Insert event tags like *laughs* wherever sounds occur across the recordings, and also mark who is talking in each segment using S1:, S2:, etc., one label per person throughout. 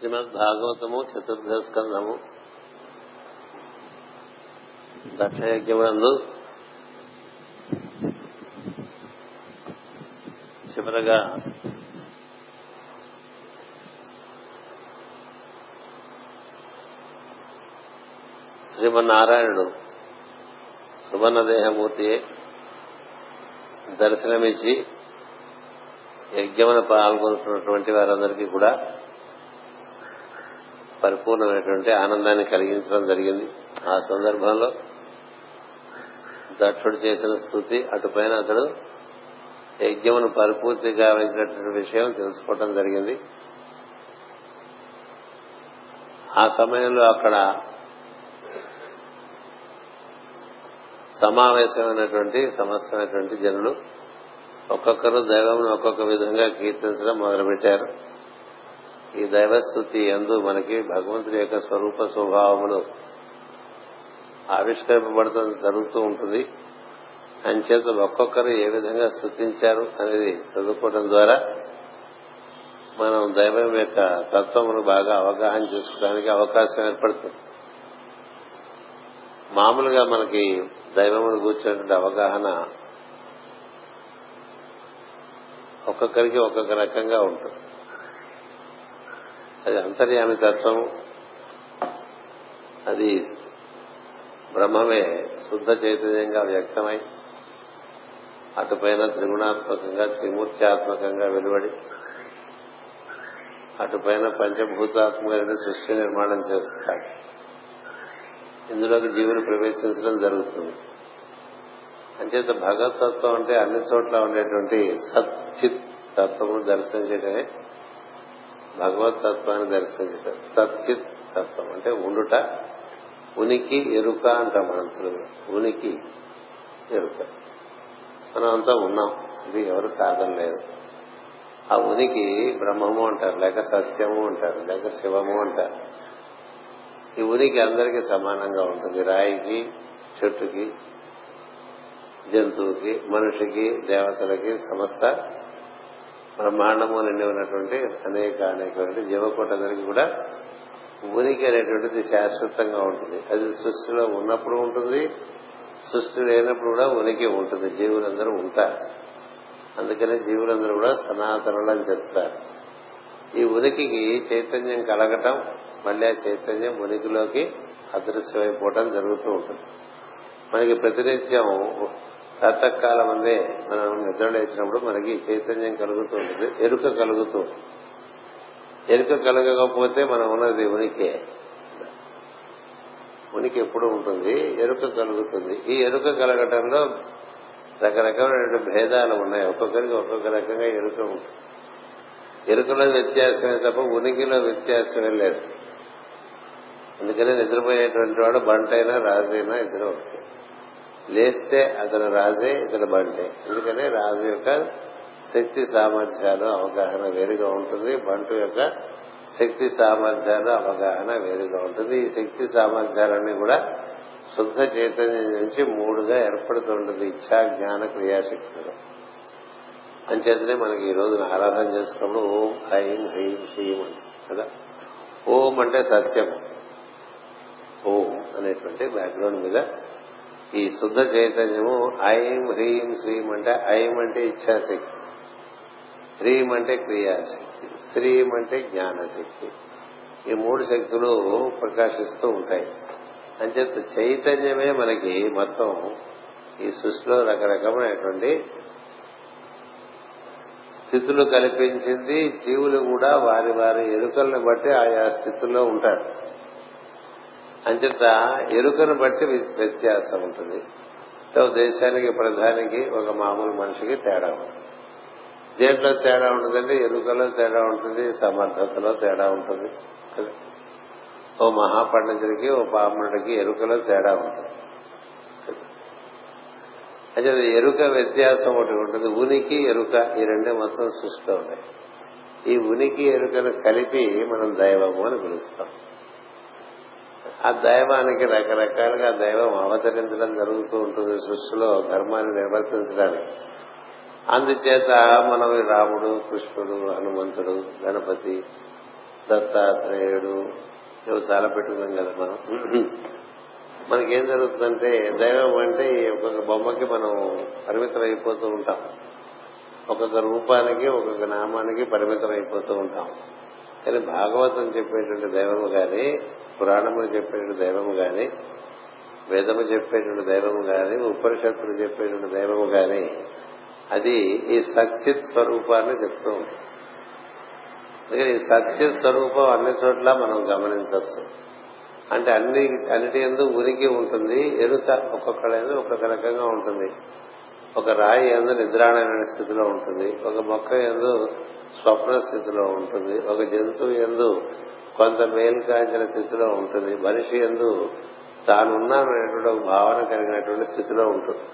S1: శ్రీమద్ భాగవతము చతుర్థ స్కంధము దక్షయజ్ఞమునందు చివరగా శ్రీమన్నారాయణుడు సువర్ణ దేహమూర్తియే దర్శనమిచ్చి యజ్ఞమున పాల్గొంటున్నటువంటి వారందరికీ కూడా పరిపూర్ణమైనటువంటి ఆనందాన్ని కలిగించడం జరిగింది. ఆ సందర్భంలో దక్షుడు చేసిన స్థుతి అటుపైన అతడు యజ్ఞమును పరిపూర్తి గావించినటువంటి విషయం తెలుసుకోవటం జరిగింది. ఆ సమయంలో అక్కడ సమావేశమైనటువంటి సమస్తమైనటువంటి జనులు ఒక్కొక్కరు దైవం ఒక్కొక్క విధంగా కీర్తించడం మొదలుపెట్టారు. ఈ దైవస్థుతి ఎందు మనకి భగవంతుడి యొక్క స్వరూప స్వభావములు ఆవిష్కరింపబడటం జరుగుతూ ఉంటుంది. అంచేత ఒక్కొక్కరు ఏ విధంగా స్థుతించారు అనేది చదువుకోవడం ద్వారా మనం దైవం యొక్క తత్వమును బాగా అవగాహన చేసుకోవడానికి అవకాశం ఏర్పడుతుంది. మామూలుగా మనకి దైవమును కూర్చున్నటువంటి అవగాహన ఒక్కొక్కరికి ఒక్కొక్క రకంగా ఉంటుంది. అది అంతర్యామి తత్వం అది బ్రహ్మమే శుద్ధ చైతన్యంగా వ్యక్తమై అటుపైన త్రిగుణాత్మకంగా త్రిమూర్త్యాత్మకంగా వెలువడి అటుపైన పంచభూతాత్మకమైన సృష్టి నిర్మాణం చేస్తాడు. ఇందులోకి జీవులు ప్రవేశించడం జరుగుతుంది. అంచేత భగవతత్వం అంటే అన్ని చోట్ల ఉండేటువంటి సచ్చిత్ తత్వమును దర్శనం చేయడమే భగవత్ తత్వాన్ని దర్శించటం సత్చిత్ తత్వం అంటే ఉండుట ఉనికి ఎరుక అంటాం మనం తెలుగు. ఉనికి ఎరుక. మనం అంతా ఉన్నాం ఇది ఎవరు కాదనలేదు ఆ ఉనికి బ్రహ్మము అంటారు లేక సత్యము అంటారు లేక శివము అంటారు. ఈ ఉనికి అందరికీ సమానంగా ఉంటుంది. రాయికి చెట్టుకి జంతువుకి మనిషికి దేవతలకి సమస్త బ్రహ్మాండము నిండి ఉన్నటువంటి అనేక అనేకటువంటి జీవకోటందరికీ కూడా ఉనికి అనేటువంటిది శాశ్వతంగా ఉంటుంది. అది సృష్టిలో ఉన్నప్పుడు ఉంటుంది సృష్టి లేనప్పుడు కూడా ఉనికి ఉంటుంది. జీవులందరూ ఉంటారు. అందుకనే జీవులందరూ కూడా సనాతనులు అని చెప్తారు. ఈ ఉనికికి చైతన్యం కలగటం మళ్ళీ ఆ చైతన్యం ఉనికిలోకి అదృశ్యమైపోవటం జరుగుతూ ఉంటుంది. మనకి ప్రతినిత్యం ప్రాతకాలం అందే మనం నిద్ర లేచినప్పుడు మనకి చైతన్యం కలుగుతూ ఉంటుంది ఎరుక కలుగుతూ ఎరుక కలగకపోతే మనం ఉన్నది ఉనికి. ఉనికి ఎప్పుడు ఉంటుంది? ఎరుక కలుగుతుంది. ఈ ఎరుక కలగటంలో రకరకమైన భేదాలు ఉన్నాయి. ఒక్కొక్కరికి ఒక్కొక్క రకంగా ఎరుక ఉంటుంది. ఎరుకలో వ్యత్యాసమే తప్ప ఉనికిలో వ్యత్యాసమే లేదు. అందుకనే నిద్రపోయేటువంటి వాడు బంటైనా రాజైనా ఇద్దరు ఒకటి లేస్తే అతను రాజే ఇతను బంటే. ఎందుకనే? రాజు యొక్క శక్తి సామర్థ్యాలు అవగాహన వేరుగా ఉంటుంది. బంటు యొక్క శక్తి సామర్థ్యాలు అవగాహన వేరుగా ఉంటుంది. ఈ శక్తి సామర్థ్యాలన్నీ కూడా శుద్ధ చైతన్యం నుంచి మూడుగా ఏర్పడుతుంటుంది ఇచ్చా జ్ఞాన క్రియాశక్తులు. అంచేతనే మనకి ఈ రోజున ఆరాధన చేసుకున్నప్పుడు ఓం ఐం హ్రీం శ్రీం అని కదా? ఓం అంటే సత్యం. ఓం అనేటువంటి బ్యాక్గ్రౌండ్ మీద ఈ శుద్ధ చైతన్యము ఐం హ్రీం శ్రీం అంటే ఐం అంటే ఇచ్ఛాశక్తి. హ్రీం అంటే క్రియాశక్తి. శ్రీం అంటే జ్ఞానశక్తి. ఈ మూడు శక్తులు ప్రకాశిస్తూ ఉంటాయి. అంచేత చైతన్యమే మనకి మొత్తం ఈ సృష్టిలో రకరకమైనటువంటి స్థితులు కల్పించింది. జీవులు కూడా వారి వారి ఎరుకలను బట్టి ఆయా స్థితుల్లో ఉంటారు. అంచేత ఎరుకను బట్టి వ్యత్యాసం ఉంటుంది. దేశానికి ప్రధానికి ఒక మామూలు మనిషికి తేడా ఉంటుంది. దేంట్లో తేడా ఉంటుందంటే ఎరుకలో తేడా ఉంటుంది సమర్థతలో తేడా ఉంటుంది. ఓ మహాపండితుడికి ఓ పాముడికి ఎరుకలో తేడా ఉంటుంది. అంటే ఎరుక వ్యత్యాసం ఒకటి ఉంటుంది. ఉనికి ఎరుక ఈ రెండే మొత్తం సృష్టిలో ఉన్నాయి. ఈ ఉనికి ఎరుకను కలిపి మనం దైవము అని పిలుస్తాం. ఆ దైవానికి రకరకాలుగా దైవం అవతరించడం జరుగుతూ ఉంటుంది సృష్టిలో ధర్మాన్ని నిర్వర్తించడానికి. అందుచేత మనం రాముడు కృష్ణుడు హనుమంతుడు గణపతి దత్తాత్రేయుడు ఇవి చాలా పెట్టుకున్నాం కదా మనం. మనకేం జరుగుతుందంటే దైవం అంటే ఒక్కొక్క బొమ్మకి మనం పరిమితం అయిపోతూ ఉంటాం. ఒక్కొక్క రూపానికి ఒక్కొక్క నామానికి పరిమితం అయిపోతూ ఉంటాం. కానీ భాగవతం చెప్పేటువంటి దైవము గాని పురాణములు చెప్పేటువంటి దైవము గాని వేదము చెప్పేటువంటి దైవము గాని ఉపనిషత్తులు చెప్పేటువంటి దైవము గాని అది ఈ సత్యత్ స్వరూపాన్ని చెప్తూ ఉంటుంది అందుకని ఈ సత్యత్ స్వరూపం అన్ని చోట్ల మనం గమనించవచ్చు. అంటే అన్ని అన్నిటి ఎందు ఉనికి ఉంటుంది ఎరుక ఒక్కొక్కడైనా ఒక్కొక్క రకంగా ఉంటుంది. ఒక రాయి ఎందు నిద్రాణమైన స్థితిలో ఉంటుంది ఒక మొక్క ఎందు స్వప్న స్థితిలో ఉంటుంది ఒక జంతువు ఎందు కొంత మేలు కాంచిన స్థితిలో ఉంటుంది మనిషి ఎందు తానున్నాననేటువంటి ఒక భావన కలిగినటువంటి స్థితిలో ఉంటుంది.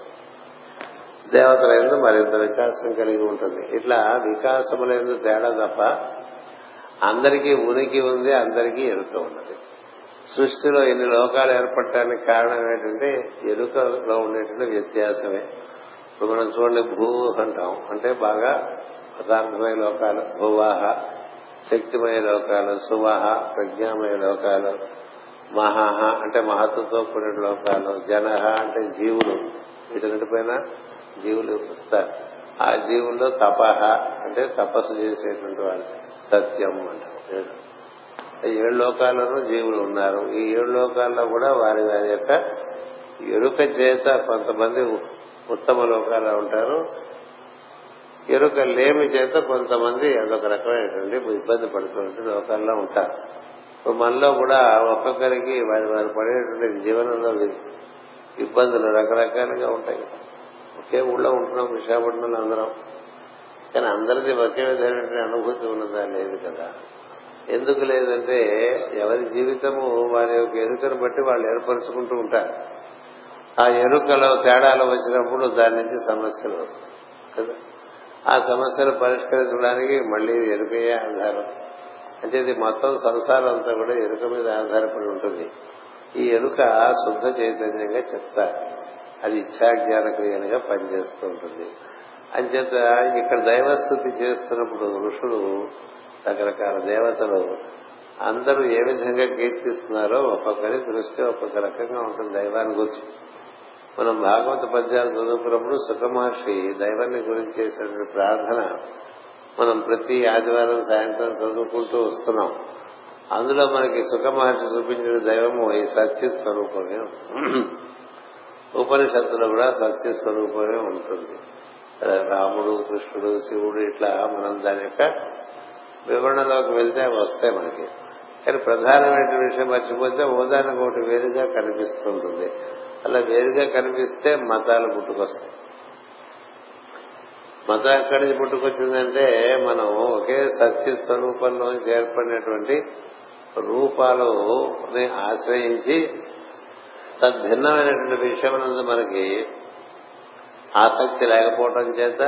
S1: దేవతల ఎందు మరింత వికాసం కలిగి ఉంటుంది. ఇట్లా వికాసముల ఎందు తేడా తప్ప అందరికీ ఉనికి ఉంది అందరికీ ఎరుక ఉన్నది. సృష్టిలో ఇన్ని లోకాలు ఏర్పడటానికి కారణం ఏంటంటే ఎరుకలో ఉండేటువంటి వ్యత్యాసమే. ఇప్పుడు మనం చూడండి భూ అంటాం. అంటే బాగా పదార్థమయ లోకాలు భూవాహ శక్తిమయ లోకాలు సువాహ ప్రజ్ఞామయ లోకాలు మహాహ అంటే మహత్వతో కూడిన లోకాలు జనహ అంటే జీవులు. వీటన్నిటిపైన జీవులు వస్తారు. ఆ జీవుల్లో తపహ అంటే తపస్సు చేసేటువంటి వాళ్ళు సత్యం అంటారు. ఏడు లోకాల్లోనూ జీవులు ఉన్నారు. ఈ ఏడు లోకాల్లో కూడా వారి వారి యొక్క ఎరుక చేత కొంతమంది ఉత్తమ లోకాల్లో ఉంటారు. ఎరుక లేమి చేత కొంతమంది అదొక రకమైనటువంటి ఇబ్బంది పడుతున్నటువంటి లోకాల్లో ఉంటారు. మనలో కూడా ఒక్కొక్కరికి వారి వారు పడేటువంటి జీవనంలో ఇబ్బందులు రకరకాలుగా ఉంటాయి. ఒకే ఊళ్ళో ఉంటున్నాం విశాఖపట్నంలో అందరం. కానీ అందరిది ఒకే విధమైనటువంటి అనుభూతి ఉన్నదా? లేదు కదా. ఎందుకు లేదంటే ఎవరి జీవితము వారి యొక్క ఎరుకను బట్టి వాళ్ళు ఏర్పరచుకుంటూ ఉంటారు. ఆ ఎరుకలో తేడాలు వచ్చినప్పుడు దాని నుంచి సమస్యలు వస్తాయి. కదా? ఆ సమస్యలు పరిష్కరించడానికి మళ్ళీ ఎరుకయే ఆధారం. అంటే ఇది మొత్తం సంసారం అంతా కూడా ఎరుక మీద ఆధారపడి ఉంటుంది. ఈ ఎరుక శుద్ధ చైతన్యంగా చెప్తారు. అది ఇచ్చాజ్ఞాన క్రియలుగా పనిచేస్తూ ఉంటుంది. అంచేత ఇక్కడ దైవస్థుతి చేస్తున్నప్పుడు ఋషులు రకరకాల దేవతలు అందరూ ఏ విధంగా కీర్తిస్తున్నారో ఒక్కొక్కరి దృష్టి ఒక్కొక్క రకంగా ఉంటుంది దైవాన్ని గురించి. మనం భాగవత పద్యాలు చదువుకున్నప్పుడు సుఖమహర్షి దైవాన్ని గురించి చేసినటువంటి ప్రార్థన మనం ప్రతి ఆదివారం సాయంత్రం చదువుకుంటూ వస్తున్నాం. అందులో మనకి సుఖమహర్షి చూపించిన దైవము ఈ సత్యత్ స్వరూపమే ఉపనిషత్తులో కూడా సత్య స్వరూపమే ఉంటుంది. రాముడు కృష్ణుడు శివుడు ఇట్లా మనం దాని యొక్క వివరణలోకి వెళ్తే వస్తాయి మనకి. కానీ ప్రధానమైన విషయం మర్చిపోతే ఓదానికి ఒకటి వేరుగా కనిపిస్తుంటుంది. అలా వేరుగా కనిపిస్తే మతాలు పుట్టుకొస్తాయి. మతం ఎక్కడి నుంచి పుట్టుకొచ్చిందంటే మనం ఒకే సత్య స్వరూపంలో ఏర్పడినటువంటి రూపాలు ఆశ్రయించి తద్భిన్నమైనటువంటి విషయం మనకి ఆసక్తి లేకపోవడం చేత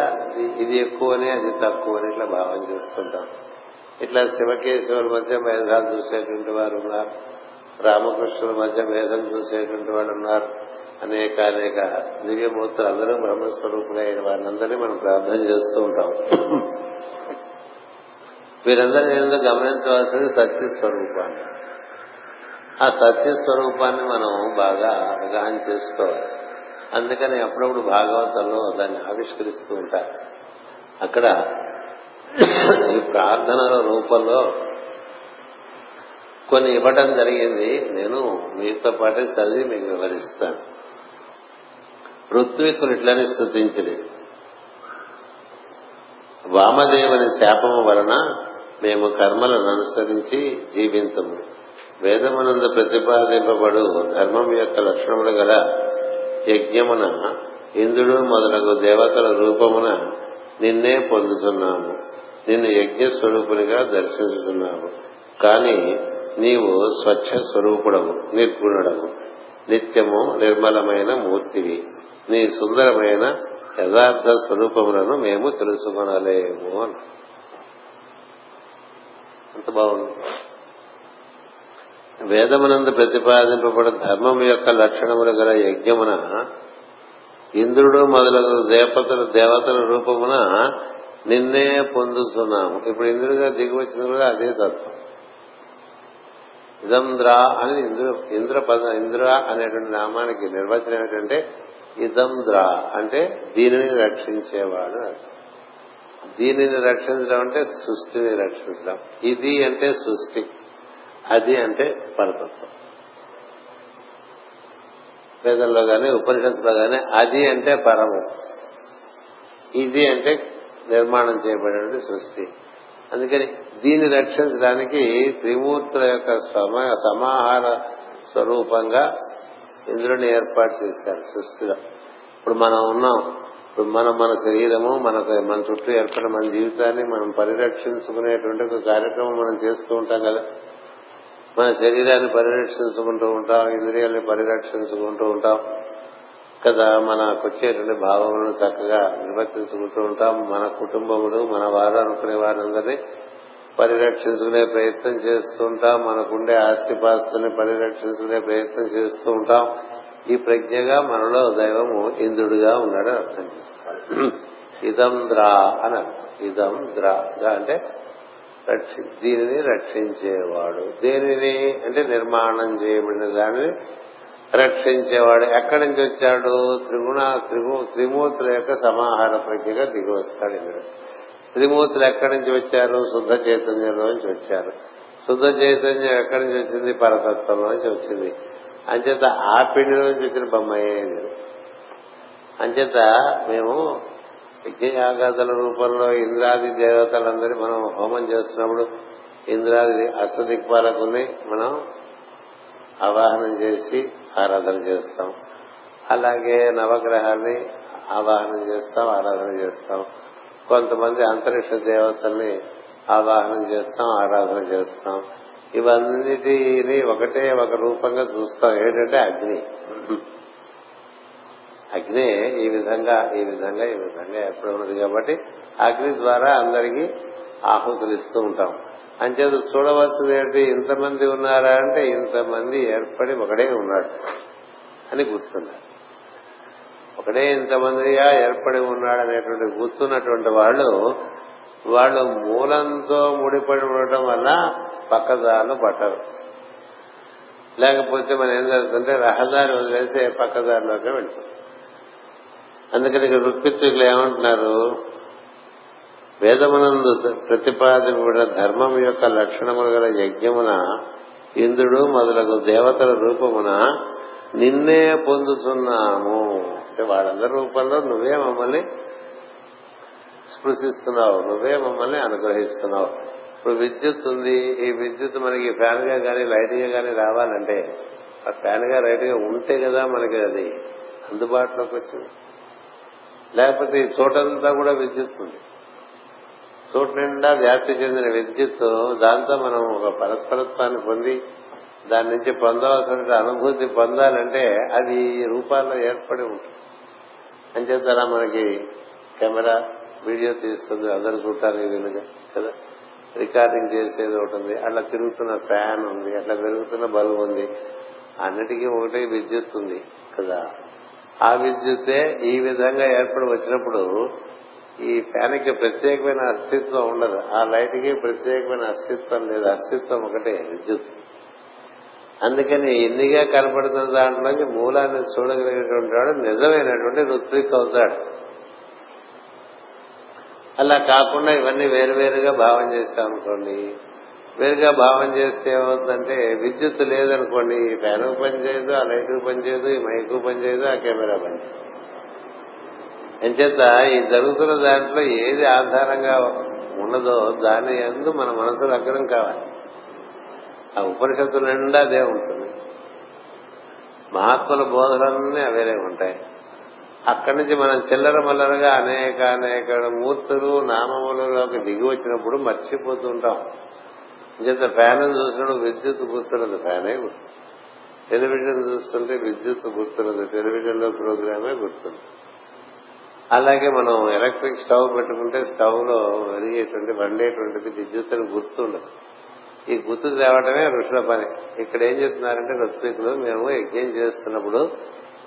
S1: ఇది ఎక్కువని అది తక్కువని ఇట్లా భావం చేసుకుంటాం ఇట్లా శివకేశవుల మధ్య భేదాలు చూసేటువంటి వారు ఉన్నారు. రామకృష్ణుల మధ్య భేదం చూసేటువంటి వాళ్ళు ఉన్నారు. అనేక అనేక దివ్యమూర్తులు అందరూ బ్రహ్మస్వరూపులైన వారినందరినీ మనం ప్రార్థన చేస్తూ ఉంటాం. వీరందరూ ఎందుకు గమనించవలసింది సత్య స్వరూపాన్ని. ఆ సత్య స్వరూపాన్ని మనం బాగా అవగాహన చేసుకోవాలి. అందుకని అప్పుడప్పుడు భాగవతంలో దాన్ని ఆవిష్కరిస్తూ ఉంటారు. అక్కడ ఈ ప్రార్థనల రూపంలో కొన్ని ఇవ్వటం జరిగింది. నేను మీతో పాటే చదివి మీకు వివరిస్తాను. ఋత్వికులు ఇట్లని స్థుతించడి వామదేవుని శాపము వలన మేము కర్మలను అనుసరించి జీవించము వేదమునందు ప్రతిపాదింపబడు ధర్మం యొక్క లక్షణములు గల యజ్ఞమున ఇంద్రుడు మొదలగు దేవతల రూపమున నిన్నే పొందుతున్నాము నిన్ను యజ్ఞ స్వరూపునిగా దర్శించుతున్నాము కానీ నీవు స్వచ్ఛ స్వరూపుడవు నిర్గుణుడవు. నిత్యము నిర్మలమైన మూర్తివి. నీ సుందరమైన యథార్థ స్వరూపములను మేము తెలుసుకొనలేము అని అంత బాగుంది. వేదమునందు ప్రతిపాదింపబడిన ధర్మం యొక్క లక్షణములు గల యజ్ఞమున ఇంద్రుడు మొదలగు దేవతల దేవతల రూపమున నిన్నే పొందుతున్నాము ఇప్పుడు ఇంద్రుడిగా దిగి వచ్చింది కూడా అదే తత్వం. ఇదంద్ర అని ఇంద్ర ఇంద్ర పద ఇంద్ర అనేటువంటి నామానికి నిర్వచనం ఏమిటంటే ఇదంద్ర అంటే దీనిని రక్షించేవాడు దీనిని రక్షించడం అంటే సృష్టిని రక్షించడం. ఇది అంటే సృష్టి అది అంటే పరతత్వం. వేదంలో కానీ ఉపనిషత్తులో కానీ అది అంటే పరము. ఇది అంటే నిర్మాణం చేయబడినటువంటి సృష్టి. అందుకని దీన్ని రక్షించడానికి త్రిమూర్తుల యొక్క సమ- సమాహార స్వరూపంగా ఇంద్రుని ఏర్పాటు చేశారు సృష్టిలో ఇప్పుడు మనం ఉన్నాం. ఇప్పుడు మనం మన శరీరము మనకు మన చుట్టూ ఏర్పడిన మన జీవితాన్ని మనం పరిరక్షించుకునేటువంటి ఒక కార్యక్రమం మనం చేస్తూ ఉంటాం కదా. మన శరీరాన్ని పరిరక్షించుకుంటూ ఉంటాం ఇంద్రియాల్ని పరిరక్షించుకుంటూ ఉంటాం కదా. మనకు వచ్చేటువంటి భావములను చక్కగా నిర్వర్తించుకుంటూ ఉంటాం. మన కుటుంబములు మన వారు అనుకునే వారందరినీ పరిరక్షించుకునే ప్రయత్నం చేస్తూ ఉంటాం మనకుండే ఆస్తిపాస్తుల్ని పరిరక్షించుకునే ప్రయత్నం చేస్తూ ఉంటాం ఈ ప్రజ్ఞగా మనలో దైవము ఇంద్రుడిగా ఉన్నాడని అర్థం చేస్తాడు ఇదం ద్రా అని ఇదం ద్రా. అంటే దీనిని రక్షించేవాడు. దేనిని? అంటే నిర్మాణం చేయబడిన దానిని రక్షించేవాడు. ఎక్కడి నుంచి వచ్చాడు? త్రిగుణ త్రిగు త్రిమూర్తుల యొక్క సమాహార ప్రజ్ఞగా దిగి వస్తాడు ఇంద్రుడు. త్రిమూర్తులు ఎక్కడి నుంచి వచ్చారు? శుద్ధ చైతన్యంలో నుంచి వచ్చారు. శుద్ధ చైతన్యం ఎక్కడి నుంచి వచ్చింది? పరతత్వంలో నుంచి వచ్చింది. అంచేత ఆ పిండిలో నుంచి వచ్చిన బొమ్మయ్యే అంచేత మేము యజ్ఞయాగాదుల రూపంలో ఇంద్రాది దేవతలందరి మనం హోమం చేస్తున్నప్పుడు ఇంద్రాది అష్టదిక్పాలకుని మనం ఆవాహనం చేసి ఆరాధన చేస్తాం. అలాగే నవగ్రహాన్ని ఆవాహనం చేస్తాం ఆరాధన చేస్తాం. కొంతమంది అంతరిక్ష దేవతల్ని ఆవాహనం చేస్తాం ఆరాధన చేస్తాం. ఇవన్నిటిని ఒకటే ఒక రూపంగా చూస్తాం. ఏంటంటే అగ్ని. అగ్ని ఈ విధంగా ఈ విధంగా ఈ విధంగా ఏర్పడి ఉన్నది కాబట్టి అగ్ని ద్వారా అందరికీ ఆహుతులు ఇస్తూ ఉంటాం. అంచేత చూడవలసింది ఏంటి? ఇంతమంది ఉన్నారా అంటే ఇంతమంది ఏర్పడి ఒకడే ఉన్నాడు అని గుర్తున్నారు ఒకడే ఇంతమందిగా ఏర్పడి ఉన్నాడు అనేటువంటి గుర్తున్నటువంటి వాళ్ళు వాళ్ళు మూలంతో ముడిపడి ఉండటం వల్ల పక్కదారులు పట్టరు. లేకపోతే మనం ఏం జరుగుతుంటే రహదారి వదిలేసి పక్కదారిలోకి వెళ్తాం అందుకని ఇక్కడ ఋత్విక్కులు ఏమంటున్నారు? వేదమునందు ప్రతిపాదింపబడిన ధర్మం యొక్క లక్షణములు గల యజ్ఞమున ఇంద్రుడు మొదలగు దేవతల రూపమున నిన్నే పొందుతున్నాము. అంటే వాళ్ళందరి రూపంలో నువ్వే మమ్మల్ని స్పృశిస్తున్నావు నువ్వే మమ్మల్ని అనుగ్రహిస్తున్నావు. ఇప్పుడు విద్యుత్ ఉంది ఈ విద్యుత్ మనకి ఫ్యాన్గా కానీ లైట్గా కానీ రావాలంటే ఆ ఫ్యాన్గా లైట్గా ఉంటే కదా మనకి అది అందుబాటులోకి వచ్చింది. లేకపోతే ఈ చోటంతా కూడా విద్యుత్ ఉంది. చోటు నిండా వ్యాప్తి చెందిన విద్యుత్ దాంతో మనం ఒక పరస్పరత్వాన్ని పొంది దాని నుంచి పొందవలసిన అనుభూతి పొందాలంటే అది రూపాల్లో ఏర్పడి ఉంటుంది. అంచేతరా మనకి కెమెరా వీడియో తీస్తుంది అందరు చూడటానికి వీలుగా కదా? రికార్డింగ్ చేసేది ఒకటి ఉంది అట్లా తిరుగుతున్న ఫ్యాన్ ఉంది అట్లా పెరుగుతున్న బల్బు ఉంది అన్నిటికీ ఒకటే విద్యుత్ ఉంది కదా? ఆ విద్యుత్తే ఈ విధంగా ఏర్పడి వచ్చినప్పుడు ఈ ఫ్యాన్కి ప్రత్యేకమైన అస్తిత్వం ఉండదు ఆ లైట్కి ప్రత్యేకమైన అస్తిత్వం లేదు అస్తిత్వం ఒకటే విద్యుత్. అందుకని ఎన్నిగా కనపడుతున్న దాంట్లోకి మూలాన్ని చూడగలిగినటువంటి వాడు నిజమైనటువంటి ఋత్విక్ అవుతాడు. అలా కాకుండా ఇవన్నీ వేరువేరుగా భావం చేశామనుకోండి వేరుగా భావం చేస్తే ఏమవుతుందంటే విద్యుత్ లేదనుకోండి ఈ ఫ్యాన్ పనిచేయదు ఆ లైట్ పనిచేయదు ఈ మైకు పనిచేయదు ఆ కెమెరా పనిచేయదు ఎంచేత ఈ జరుగుతున్న దాంట్లో ఏది ఆధారంగా ఉన్నదో దాని ఎందు మన మనసు లగ్నం కావాలి. ఆ ఉపనిషత్తు నిండా అదే ఉంటుంది. మహాత్ముల బోధనలన్నీ అవేరే ఉంటాయి. అక్కడి నుంచి మనం చిల్లర మల్లరగా అనేక అనేక మూర్తులు నామములలోకి దిగి వచ్చినప్పుడు మర్చిపోతూ ఉంటాం. ఇంచేత ఫ్యాన్ చూసినప్పుడు విద్యుత్ గుర్తున్నది ఫ్యానే గుర్తు. టెలివిజన్ చూస్తుంటే విద్యుత్ గుర్తున్నది టెలివిజన్లో ప్రోగ్రామే గుర్తుంది. అలాగే మనం ఎలక్ట్రిక్ స్టవ్ పెట్టుకుంటే స్టవ్లో వెలిగేటువంటి వండేటువంటిది విద్యుత్ అని గుర్తుండదు. ఈ గుర్తు తేవటమే ఋషుల పని. ఇక్కడ ఏం చెప్తున్నారంటే ఋత్వికులు మేము యజ్ఞం చేస్తున్నప్పుడు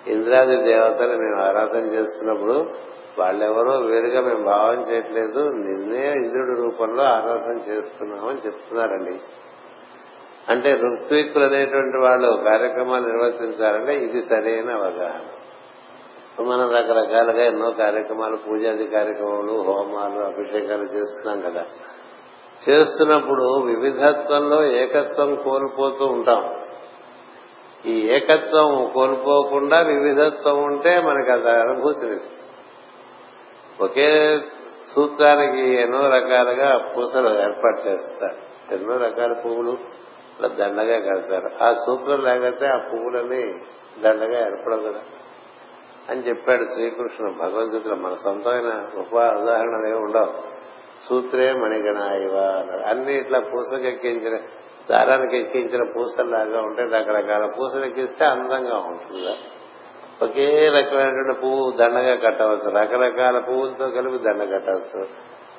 S1: ఇంద్రాది దేవతలు మేము ఆరాధన చేస్తున్నప్పుడు వాళ్ళెవరో వేరుగా మేము భావం చేయట్లేదు నిన్నే ఇంద్రుడి రూపంలో ఆరాధన చేస్తున్నామని చెప్తున్నారండి. అంటే ఋత్విక్కులు అనేటువంటి వాళ్ళు కార్యక్రమాలు నిర్వర్తించాలంటే ఇది సరైన అవగాహన. మనం రకరకాలుగా ఎన్నో కార్యక్రమాలు పూజాది కార్యక్రమాలు హోమాలు అభిషేకాలు చేస్తున్నాం కదా. చేస్తున్నప్పుడు వివిధత్వంలో ఏకత్వం కోల్పోతూ ఉంటాం. ఈ ఏకత్వం కోల్పోకుండా వివిధత్వం ఉంటే మనకి అది అనుభూతిని ఒకే సూత్రానికి ఎన్నో రకాలుగా పూసలు ఏర్పాటు చేస్తారు. ఎన్నో రకాల పువ్వులు దండగా కడతారు. ఆ సూత్రం లేకపోతే ఆ పువ్వులని దండగా ఏర్పడదు కదా. అని చెప్పాడు శ్రీకృష్ణుడు. భగవద్గీతలో మన సొంతమైన ఉప ఉదాహరణలు ఉండవు. సూత్రే మణిగణ అన్నాడు అన్ని ఇట్లా పూసకి ఎక్కించిన దారానికి ఎక్కించిన పూసల్లాగా ఉంటే రకరకాల పూసలు ఎక్కిస్తే అందంగా ఉంటుందా. ఒకే రకమైనటువంటి పువ్వు దండగా కట్టవచ్చు. రకరకాల పువ్వులతో కలిపి దండ కట్టవచ్చు.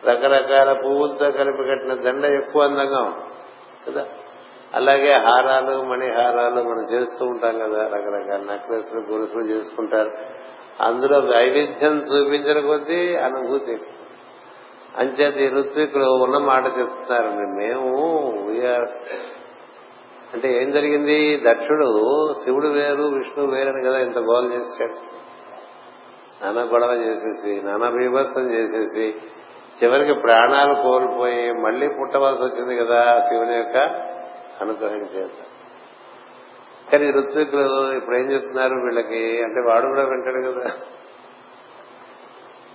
S1: రకరకాల పువ్వులతో కలిపి కట్టిన దండ ఎక్కువ అందంగా ఉంటుంది. కదా? అలాగే హారాలు మణిహారాలు మనం చేస్తూ ఉంటాం కదా. రకరకాల నెక్లెస్లు గొలుసులు చేసుకుంటారు. అందులో వైవిధ్యం చూపించిన కొద్దీ అనుభూతి అంచేత ఈ ఋత్వికులు ఉన్న మాట చెప్తున్నారు మేము వీఆర్ అంటే ఏం జరిగింది? దక్షుడు శివుడు వేరు విష్ణువు వేరని కదా ఇంత గోల్ చేశాడు. నానా గొడవ చేసేసి నానా బీభత్సం చేసేసి చివరికి ప్రాణాలు కోల్పోయి మళ్ళీ పుట్టవలసి వచ్చింది కదా శివుని యొక్క అనుగ్రహం చేత. కానీ ఋత్వికులు ఇప్పుడు ఏం చెప్తున్నారు వీళ్ళకి? అంటే వాడు కూడా వింటాడు కదా.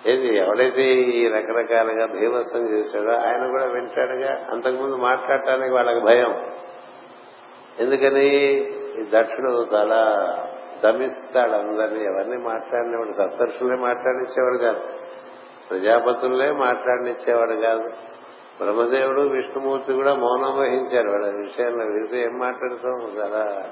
S1: ఏది ఎవడైతే ఈ రకరకాలుగా భీభత్సం చేశాడో ఆయన కూడా వింటాడుగా. అంతకుముందు మాట్లాడటానికి వాళ్ళకి భయం. ఎందుకని? ఈ దక్షుడు చాలా దమిస్తాడు అందరినీ. ఎవరిని మాట్లాడినవాడు? సప్తర్షులే మాట్లాడిచ్చేవాడు కాదు. ప్రజాపతులే మాట్లాడినిచ్చేవాడు కాదు. బ్రహ్మదేవుడు విష్ణుమూర్తి కూడా మౌనం వహించారు. వాళ్ళ విషయంలో వీరితో ఏం మాట్లాడతాం? చాలా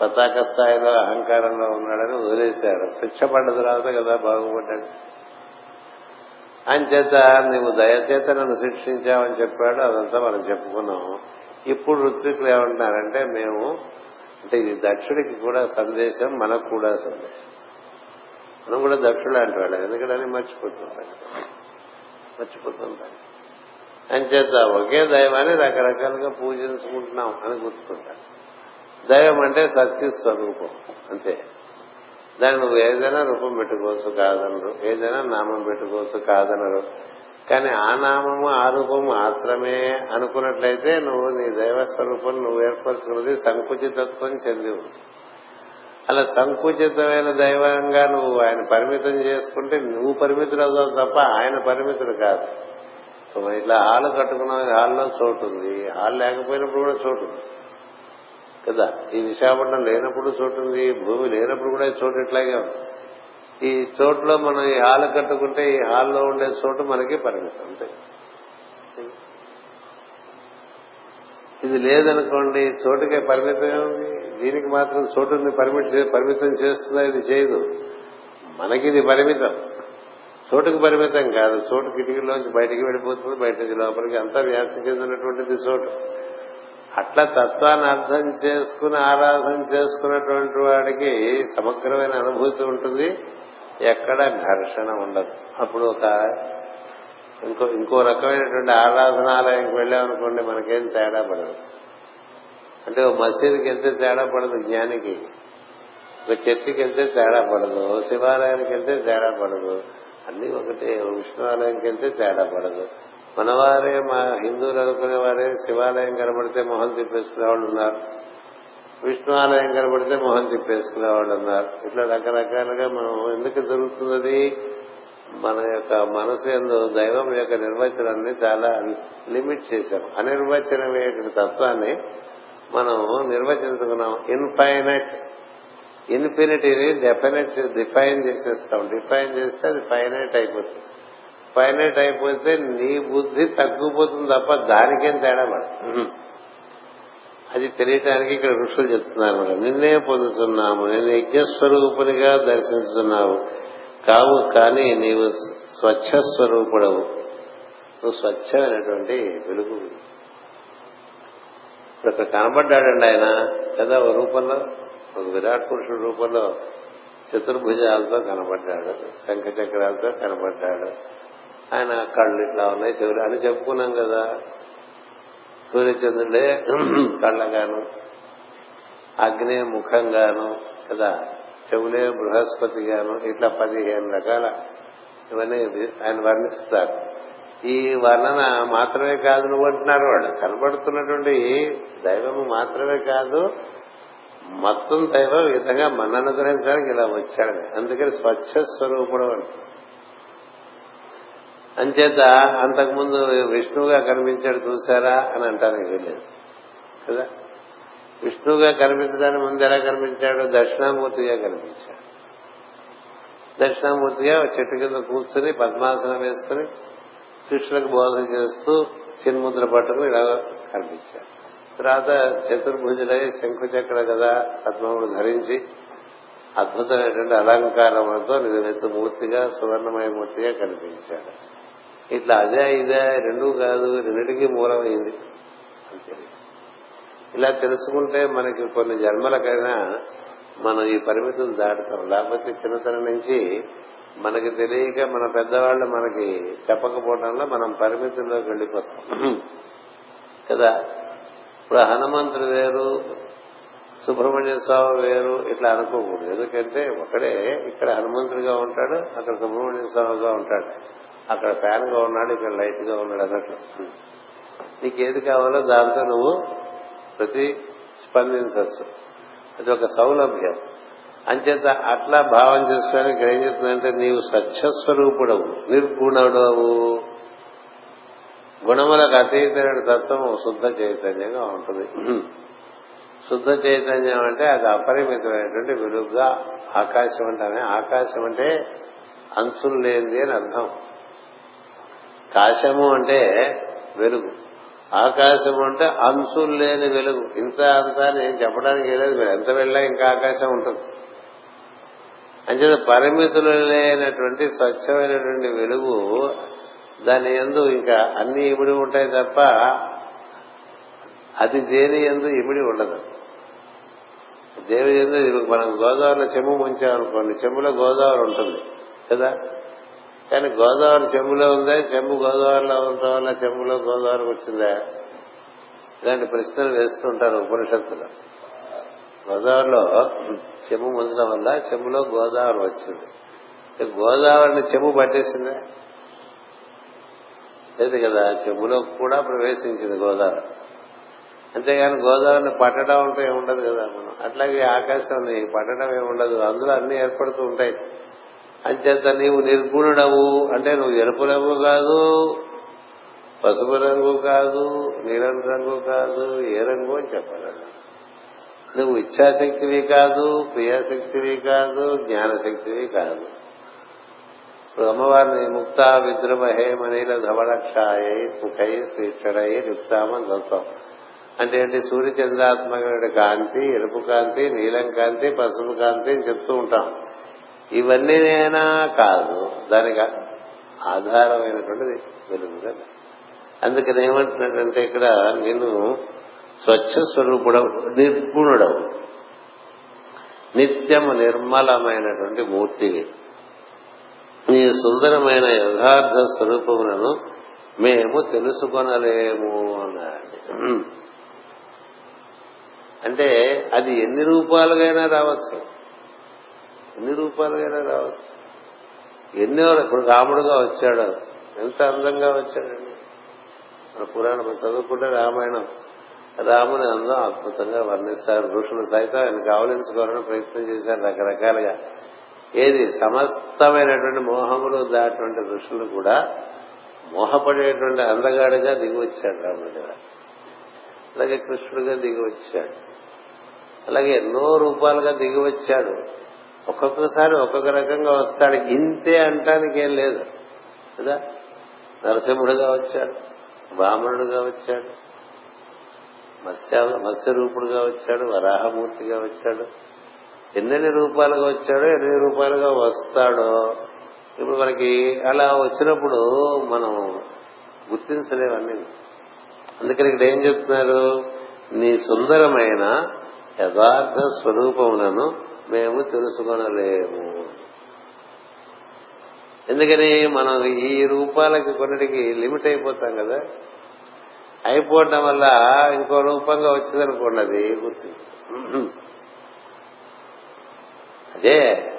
S1: పతాక స్థాయిలో అహంకారంలో ఉన్నాడని వదిలేశాడు. శిక్ష పడ్డ తర్వాత కదా బాగుపడ్డాడు. అంచేత నువ్వు దయచేత నన్ను శిక్షించావని చెప్పాడు. అదంతా మనం చెప్పుకున్నాం. ఇప్పుడు ఋత్వికులు ఏమంటున్నారంటే మేము అంటే ఇది దక్షుడికి కూడా సందేశం మనకు కూడా సందేశం. మనం కూడా దక్షుడు అంటాడు ఎందుకంటే మర్చిపోతుంటాం మర్చిపోతుంటాడు అంచేత ఒకే దైవాన్ని రకరకాలుగా పూజించుకుంటున్నాం అని గుర్తుకుంటాడు దైవం అంటే శక్తి స్వరూపం అంతే. దాన్ని నువ్వు ఏదైనా రూపం పెట్టుకోవచ్చు కాదనరు. ఏదైనా నామం పెట్టుకోవచ్చు కాదనరు. కానీ ఆ నామము ఆ రూపం మాత్రమే అనుకున్నట్లయితే నువ్వు నీ దైవ స్వరూపం నువ్వు ఏర్పరచుకున్నది సంకుచితత్వం చెంది ఉంది. అలా సంకుచితమైన దైవంగా నువ్వు ఆయన పరిమితం చేసుకుంటే నువ్వు పరిమితులు అవుతావు తప్ప ఆయన పరిమితుడు కాదు. ఇట్లా హాల్ కట్టుకున్నావు హాల్లో చోటు ఉంది. హాల్ లేకపోయినప్పుడు కూడా చోటు ఉంది. కదా? ఈ విశాఖపట్నం లేనప్పుడు చోటు ఉంది భూమి లేనప్పుడు కూడా చోటు ఇట్లాగే ఉంది. ఈ చోట్లో మనం ఈ హాల్ కట్టుకుంటే ఈ హాల్లో ఉండే చోటు మనకి పరిమితం అంతే. ఇది లేదనుకోండి చోటుకే పరిమితం ఉంది దీనికి మాత్రం చోటుని పరిమిట్ పరిమితం చేస్తుందా ఇది చేయదు. మనకి ఇది పరిమితం. చోటుకు పరిమితం కాదు. చోటు కిటికీలోంచి బయటికి వెళ్ళిపోతుంది బయట నుంచి లోపలికి. అంతా వ్యాప్తి చెందినటువంటిది చోటు. అట్లా తత్వాన్ని అర్థం చేసుకుని ఆరాధన చేసుకున్నటువంటి వాడికి సమగ్రమైన అనుభూతి ఉంటుంది. ఎక్కడ ఘర్షణ ఉండదు. అప్పుడు ఒక ఇంకో ఇంకో రకమైనటువంటి ఆరాధనాలయంకి వెళ్ళామనుకోండి మనకేం తేడా పడదు. అంటే ఓ మసీదుకి వెళ్తే తేడా పడదు జ్ఞానికి. ఒక చర్చికి వెళ్తే తేడా పడదు శివాలయానికి వెళ్తే తేడా పడదు. అన్ని ఒకటే ఓ విష్ణు వెళ్తే తేడా పడదు. మనవారే మా హిందువులు అనుకునే వారే శివాలయం కనబడితే మొహం తిప్పేసుకునే వాళ్ళు ఉన్నారు. విష్ణు ఆలయం కనబడితే మొహం తిప్పేసుకునే వాళ్ళు ఉన్నారు. ఇట్లా రకరకాలుగా మనం ఎందుకు జరుగుతున్నది? మన యొక్క మనసు ఎందు దైవం యొక్క నిర్వచనాన్ని చాలా లిమిట్ చేశాం. అనిర్వచనమయ్యేటువంటి తత్వాన్ని మనం నిర్వచించుకున్నాం. ఇన్ఫైనట్. ఇన్ఫినిటీని డెఫినెట్ డిఫైన్ చేసేస్తాం. డిఫైన్ చేస్తే అది ఫైనైట్ అయిపోతుంది. ఫైనైట్ అయిపోతే నీ బుద్ధి తగ్గిపోతుంది తప్ప దానికేం తేడా పడదు అది తెలియటానికి ఇక్కడ ఋషులు చెప్తున్నారు నిన్నే పొందుతున్నాము నేను యజ్ఞస్వరూపునిగా దర్శించుతున్నావు. కావు కానీ నీవు స్వచ్ఛ స్వరూపుడవు. నువ్వు స్వచ్ఛమైనటువంటి వెలుగు. ఇప్పుడు ఇక్కడ కనబడ్డాడండి ఆయన. కదా ఒక రూపంలో? ఒక విరాట్ పురుషుడు రూపంలో చతుర్భుజాలతో కనబడ్డాడు శంఖ చక్రాలతో కనబడ్డాడు ఆయన కళ్ళు ఇట్లా ఉన్నాయి చెవులు. అని చెప్పుకున్నాం కదా. సూర్యచంద్రుడే *clears throat* కళ్ళగాను ముఖం ముఖంగాను కదా. చెవులే బృహస్పతిగాను ఇట్లా పదిహేను రకాల ఇవన్నీ ఆయన వర్ణిస్తారు. ఈ వర్ణన మాత్రమే కాదు నువ్వు అంటున్నారు వాళ్ళు. కనబడుతున్నటువంటి దైవము మాత్రమే కాదు మొత్తం దైవం ఈ విధంగా మన అనుగ్రహించడానికి ఇలా వచ్చాడు. అందుకని స్వచ్ఛ స్వరూపుడు అంటారు. అంచేత అంతకుముందు విష్ణువుగా కనిపించాడు చూసారా అని అంటానికి వీలేదు కదా? విష్ణువుగా కనిపించడానికి ముందు ఎలా కనిపించాడు? దక్షిణామూర్తిగా కనిపించాడు. దక్షిణామూర్తిగా చెట్టు కింద కూర్చుని పద్మాసనం వేసుకుని శిష్యులకు బోధన చేస్తూ చిన్ముద్ర పట్టుకుని ఇలా కనిపించాడు. తర్వాత చతుర్భుజులై శంకుచక్ర కదా పద్మముడు ధరించి అద్భుతమైనటువంటి అలంకారములతో నిజమైతే మూర్తిగా సువర్ణమయ మూర్తిగా కనిపించాడు. ఇట్లా అదే ఇదే రెండు కాదు రెండింటికి మూలమైంది అంతే. ఇలా తెలుసుకుంటే మనకి కొన్ని జన్మలకైనా మనం ఈ పరిమితులు దాటుతాం. లేకపోతే చిన్నతనం నుంచి మనకి తెలియక మన పెద్దవాళ్ళు మనకి చెప్పకపోవడంలో మనం పరిమితుల్లోకి వెళ్ళిపోతాం. కదా? ఇప్పుడు హనుమంతుడు వేరు సుబ్రహ్మణ్య స్వామి వేరు ఇట్లా అనుకోకూడదు. ఎందుకంటే ఒకడే ఇక్కడ హనుమంతుడిగా ఉంటాడు అక్కడ సుబ్రహ్మణ్య స్వామిగా ఉంటాడు. అక్కడ ఫ్యాన్గా ఉన్నాడు ఇక్కడ లైట్గా ఉన్నాడు అన్నట్టు నీకేది కావాలో దాంతో నువ్వు ప్రతి స్పందించచ్చు అది ఒక సౌలభ్యం. అంచేత అట్లా భావం చేసుకొని ఇక్కడ ఏం చెప్తుందంటే నీవు సత్యస్వరూపుడవు నిర్గుణుడవు. గుణములకు అతీతమైన తత్వం శుద్ధ చైతన్యంగా ఉంటుంది. శుద్ధ చైతన్యం అంటే అది అపరిమితమైనటువంటి విలువగా ఆకాశం అంటే ఆకాశం అంటే అంచులు లేనిది అని అర్థం. కాశము అంటే వెలుగు. ఆకాశం అంటే అంచులు లేని వెలుగు. ఇంత అంత నేను చెప్పడానికి లేదు మీరు. ఎంత వెళ్ళా ఇంకా ఆకాశం ఉంటుంది. అంచేత పరిమితులు లేనటువంటి స్వచ్ఛమైనటువంటి వెలుగు దాని ఎందు ఇంకా అన్ని ఇమిడి ఉంటాయి తప్ప అది దేని ఎందు ఇమిడి ఉండదు. దేవి ఎందు మనం గోదావరిలో చెమ్ము ముంచామనుకోండి చెమ్ములో గోదావరి ఉంటుంది కదా? కానీ గోదావరి చెంబులో ఉందా? చెంబు గోదావరిలో ఉండటం వల్ల చెంబులో గోదావరికి వచ్చిందా? ఇలాంటి ప్రశ్నలు వేస్తుంటారు ఉపనిషత్తులు. గోదావరిలో చెంబు ముంచడం వల్ల చెంబులో గోదావరి వచ్చింది. గోదావరిని చెంబు పట్టేసిందా? లేదు కదా చెంబులో కూడా ప్రవేశించింది గోదావరి. అంతేగాని గోదావరిని పట్టడం అంటే ఏముండదు కదా మనం. అట్లాగే ఆకాశం పట్టడం ఏముండదు. అందులో అన్ని ఏర్పడుతూ ఉంటాయి. అంచేత నీవు నిర్గుణుడవు. అంటే నువ్వు ఎరుపు రంగు కాదు పసుపు రంగు కాదు నీలం రంగు కాదు ఏ రంగు అని చెప్పాలి నువ్వు ఇచ్చాశక్తివి కాదు క్రియాశక్తివి కాదు జ్ఞానశక్తివి కాదు. ఇప్పుడు అమ్మవారిని ముక్త విద్రమహే మనీల ధవలక్షాయ ముఖై శ్రీక్షడై యుక్తామని చదువుతాం అంటే ఏంటి? సూర్యచంద్రాత్మకమైన కాంతి ఎరుపు కాంతి నీలం కాంతి పసుపు కాంతి అని చెప్తూ ఉంటాం. ఇవన్నీనైనా కాదు. దానికి ఆధారమైనటువంటిది వెలుగు కదా అందుకని ఏమంటున్నాడంటే ఇక్కడ నేను స్వచ్ఛ స్వరూపుడవు నిర్గుణుడవు. నిత్యము నిర్మలమైనటువంటి మూర్తివి. నీ సుందరమైన యథార్థ స్వరూపములను మేము తెలుసుకొనలేము అన్నాడు. అంటే అది ఎన్ని రూపాలుగైనా రావచ్చు. ఎన్ని రూపాలుగా రావచ్చు. ఎన్నో ఇప్పుడు రాముడుగా వచ్చాడు. ఎంత అందంగా వచ్చాడండి మన పురాణం చదువుకుంటే రామాయణం. రాముని అందం అద్భుతంగా వర్ణిస్తారు. ఋషులు సైతం ఆయన కావలించుకోవాలని ప్రయత్నం చేశారు రకరకాలుగా. ఏది? సమస్తమైనటువంటి మోహములు దాటువంటి ఋషులు కూడా మోహపడేటువంటి అందగాడిగా దిగి వచ్చాడు రాముడు కదా అలాగే కృష్ణుడిగా దిగి వచ్చాడు అలాగే ఎన్నో రూపాలుగా దిగి వచ్చాడు ఒక్కొక్కసారి ఒక్కొక్క రకంగా వస్తాడు. ఇంతే అంటానికి ఏం లేదు. కదా? నరసింహుడుగా వచ్చాడు వామనుడుగా వచ్చాడు మత్స్య మత్స్యరూపుడుగా వచ్చాడు వరాహమూర్తిగా వచ్చాడు. ఎన్నెన్ని రూపాలుగా వచ్చాడో ఎన్ని రూపాలుగా వస్తాడో ఇప్పుడు మనకి అలా వచ్చినప్పుడు మనం గుర్తించలేవన్నీ అందుకని ఇక్కడ ఏం చెప్తున్నారు? నీ సుందరమైన యథార్థ స్వరూపములను మేము తెలుసుకొనలేము. ఎందుకని మనం ఈ రూపాలకి కొన్నిటికి లిమిట్ అయిపోతాం కదా? అయిపోవటం వల్ల ఇంకో రూపంగా వచ్చిందనుకోండి అది గుర్తు. అదే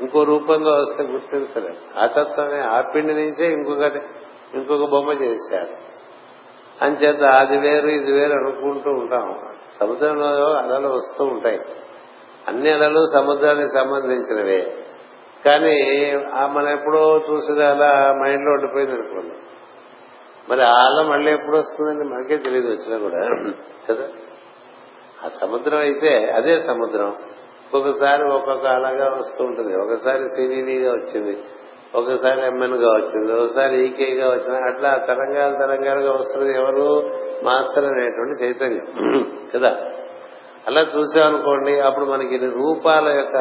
S1: ఇంకో రూపంగా వస్తే గుర్తించలేదు ఆ తత్వమే ఆ పిండి నుంచే ఇంకొకటి ఇంకొక బొమ్మ చేశారు. అంచేత అది వేరు ఇది వేరు అనుకుంటూ ఉంటాం. సముద్రంలో అలలు వస్తూ ఉంటాయి. అన్ని అలలు సముద్రానికి సంబంధించినవే. కానీ ఆ మనం ఎప్పుడో చూసేది అలా మైండ్లో ఉండిపోయింది అనుకోండి. మరి ఆ మళ్ళీ ఎప్పుడు వస్తుందని మనకే తెలియదు వచ్చినా కూడా. కదా? ఆ సముద్రం అయితే అదే సముద్రం. ఒక్కొక్కసారి ఒక్కొక్క అలాగా వస్తూ ఉంటుంది. ఒకసారి సినీగా వచ్చింది. ఒకసారి ఎంఎన్గా వచ్చింది. ఒకసారి ఈకేగా వచ్చింది. అట్లా తరంగాలు తరంగాలుగా వస్తుంది ఎవరు? మాస్టర్ అనేటువంటి చైతన్యం. కదా? అలా చూసామనుకోండి అప్పుడు మనకి రూపాల యొక్క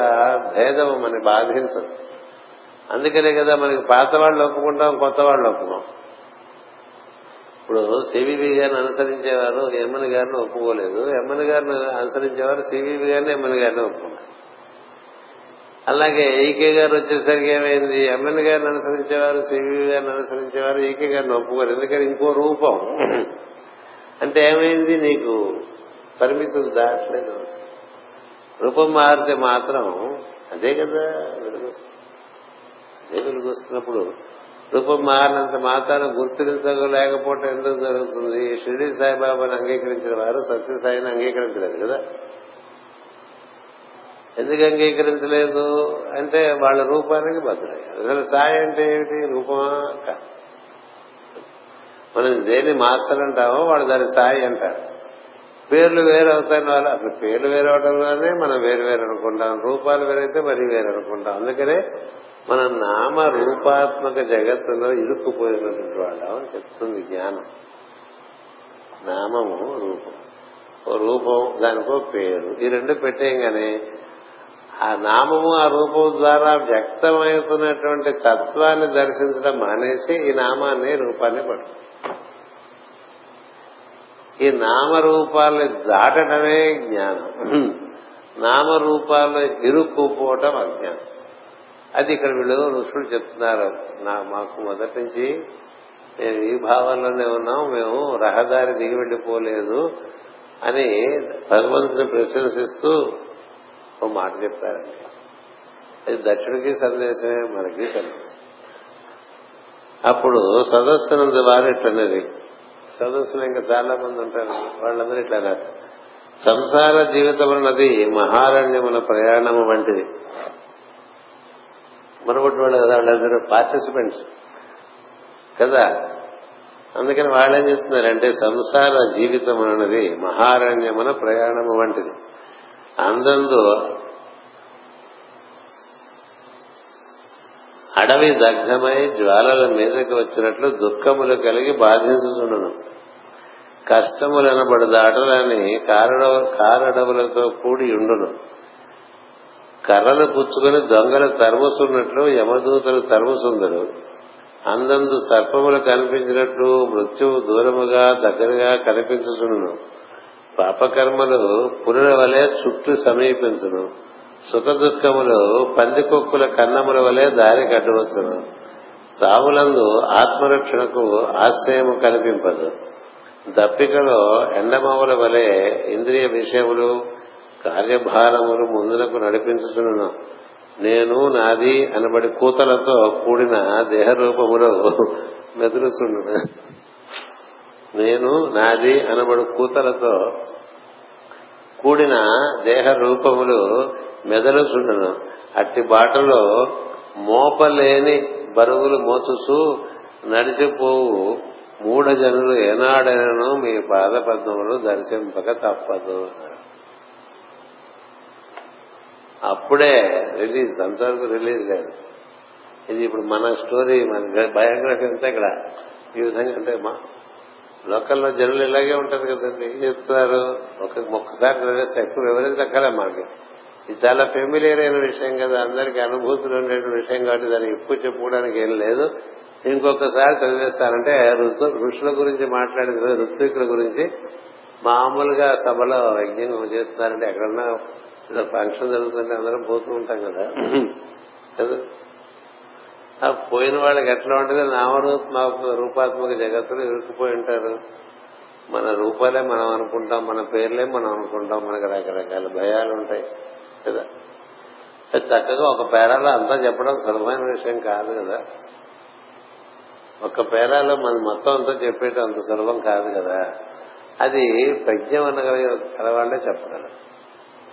S1: భేదం మనకి బాధించదు. అందుకనే కదా మనకి పాత వాళ్ళు ఒప్పుకుంటాం కొత్త వాళ్ళు ఒప్పుకోం. ఇప్పుడు సివివి గారిని అనుసరించేవారు ఎమ్మని గారిని ఒప్పుకోలేదు. ఎమ్మని గారిని అనుసరించేవారు సివివి గారిని ఎమ్మని గారిని ఒప్పుకున్నారు అలాగే ఈకే గారు వచ్చేసరికి ఏమైంది? ఎమ్మెన్ గారిని అనుసరించేవారు సివివి గారిని అనుసరించేవారు ఈకే గారిని ఒప్పుకోరు. ఎందుకని? ఇంకో రూపం. అంటే ఏమైంది నీకు? పరిమితులు దాటలేదు. రూపం మారితే మాత్రం అదే కదా వెలుగొస్తుంది. అదే వెలుగొస్తున్నప్పుడు రూపం మారినంత మాత్రాన గుర్తించలేకపోవటం ఎందుకు జరుగుతుంది? షిరిడి సాయిబాబాను అంగీకరించిన వారు సత్యసాయిని అంగీకరించలేదు కదా. ఎందుకు అంగీకరించలేదు? అంటే వాళ్ళ రూపానికి బదులయ్యారు అసలు సాయి అంటే ఏమిటి? రూపమా మనం దేని మాస్టర్ అంటామో వాళ్ళు దాని సాయి అంటారు. పేర్లు వేరు అవుతాయి వాళ్ళు అసలు పేర్లు వేరు అవడంలోనే మనం వేరు వేరు అనుకుంటాం. రూపాలు వేరైతే మరి వేరు అనుకుంటాం. అందుకనే మన నామ రూపాత్మక జగత్తులో ఇరుక్కుపోయినటువంటి వాళ్ళం అని చెప్తుంది జ్ఞానం. నామము రూపం. ఓ రూపం దానికో పేరు. ఈ రెండు పెట్టేయంగానే ఆ నామము ఆ రూపం ద్వారా వ్యక్తమవుతున్నటువంటి తత్వాన్ని దర్శించడం మానేసి ఈ నామాన్ని రూపాన్ని పడుతుంది ఈ నామరూపాలని దాటడమే జ్ఞానం. నామరూపాల్లో ఇరుక్కుపోవటం అజ్ఞానం. అది ఇక్కడ వీళ్ళు ఋషులు చెప్తున్నారు. నా మాకు మొదటి నుంచి మేము ఈ భావంలోనే ఉన్నాం మేము రహదారి దిగి వెళ్ళిపోలేదు అని భగవంతుని ప్రశంసిస్తూ ఓ మాట చెప్పారండి. అది దక్షిణకి సందేశమే మనకి సందేశం. అప్పుడు సదస్సునందు వారు ఇట్లనేది. సదస్సులు ఇంకా చాలా మంది ఉంటారు. వాళ్ళందరూ ఇట్లా రాదు సంసార జీవితం అన్నది మహారణ్యముల ప్రయాణము వంటిది. మనబట్టి వాళ్ళు కదా వాళ్ళందరూ పార్టిసిపెంట్స్ కదా? అందుకని వాళ్ళు ఏం చెప్తున్నారంటే సంసార జీవితం అన్నది మహారణ్యమున ప్రయాణము వంటిది. అందందు అడవి దగ్ధమై జ్వాలల మీదకి వచ్చినట్లు దుఃఖములు కలిగి బాధించుతుండను కష్టములనబడు దాటలని కారడవులతో కూడి ఉండును. కర్రలు పుచ్చుకుని దొంగలు తరుముసున్నట్లు యమదూతలు తరుముసుందరు అందందు సర్పములు కనిపించినట్లు మృత్యువు దూరముగా దగ్గరగా కనిపించుచుండును. పాపకర్మలు పురుల వలె చుట్టూ సమీపించును. సుఖ దుఃఖములు పందికొక్కుల కన్నముల వలె దారి కట్టవచ్చును. రావులందు ఆత్మరక్షణకు ఆశ్రయము కనిపింపదు దప్పికలో ఎండమవుల వలె ఇంద్రియ విషయములు కార్యభారములు ముందులకు నడిపించుచును నేను నాది అనబడి కూతలతో కూడిన దేహరూపములో మెదులుచుండు నేను నాది అనబడు కూతలతో కూడిన దేహ రూపములు మెదలుచుండును అట్టి బాటలో మోపలేని బరువులు మోచుచూ నడిచిపోవు. మూఢజనులు ఏనాడైనను మీ పాదపద్మములు దర్శింపక తప్పదు. అప్పుడే రిలీజ్ అంతవరకు రిలీజ్ లేదు. ఇది ఇప్పుడు మన స్టోరీ మన బయోగ్రఫీ అంతా ఇక్కడ. ఈ విధంగా అంటే మా లోకల్లో జనులు ఇలాగే ఉంటారు కదండి. ఏం చెప్తారు ఒక ఒక్కసారి ఎక్కువ వివరించక్కలే మాకు? ఇది చాలా ఫెమిలియర్ అయిన విషయం కదా అందరికి అనుభూతులు ఉండేటువంటి విషయం కాబట్టి దాన్ని ఎక్కువ చెప్పుకోవడానికి ఏం లేదు. ఇంకొకసారి చదివేస్తానంటే ఋషుల గురించి మాట్లాడిన ఋత్వికుల గురించి. మామూలుగా సభలో యజ్ఞం చేస్తున్నారంటే ఎక్కడన్నా ఏదో ఫంక్షన్ జరుగుతుంటే అందరం పోతూ ఉంటాం కదా. కదా? ఆ పోయిన వాళ్ళకి ఎట్లా ఉంటుంది? నామరూపాత్మక రూపాత్మక జగత్తులు ఇరుక్కుపోయి ఉంటారు. మన రూపాలే మనం అనుకుంటాం మన పేర్లే మనం అనుకుంటాం. మనకు రకరకాల భయాలు ఉంటాయి కదా. చక్కగా ఒక పేరాలో అంతా చెప్పడం సులభమైన విషయం కాదు కదా. ఒక పేరాలో మన మొత్తం అంతా చెప్పేయటం అంత సులభం కాదు కదా. అది ప్రజ్ఞ అనగలిగే కలవాళ్ళే చెప్పగలరు.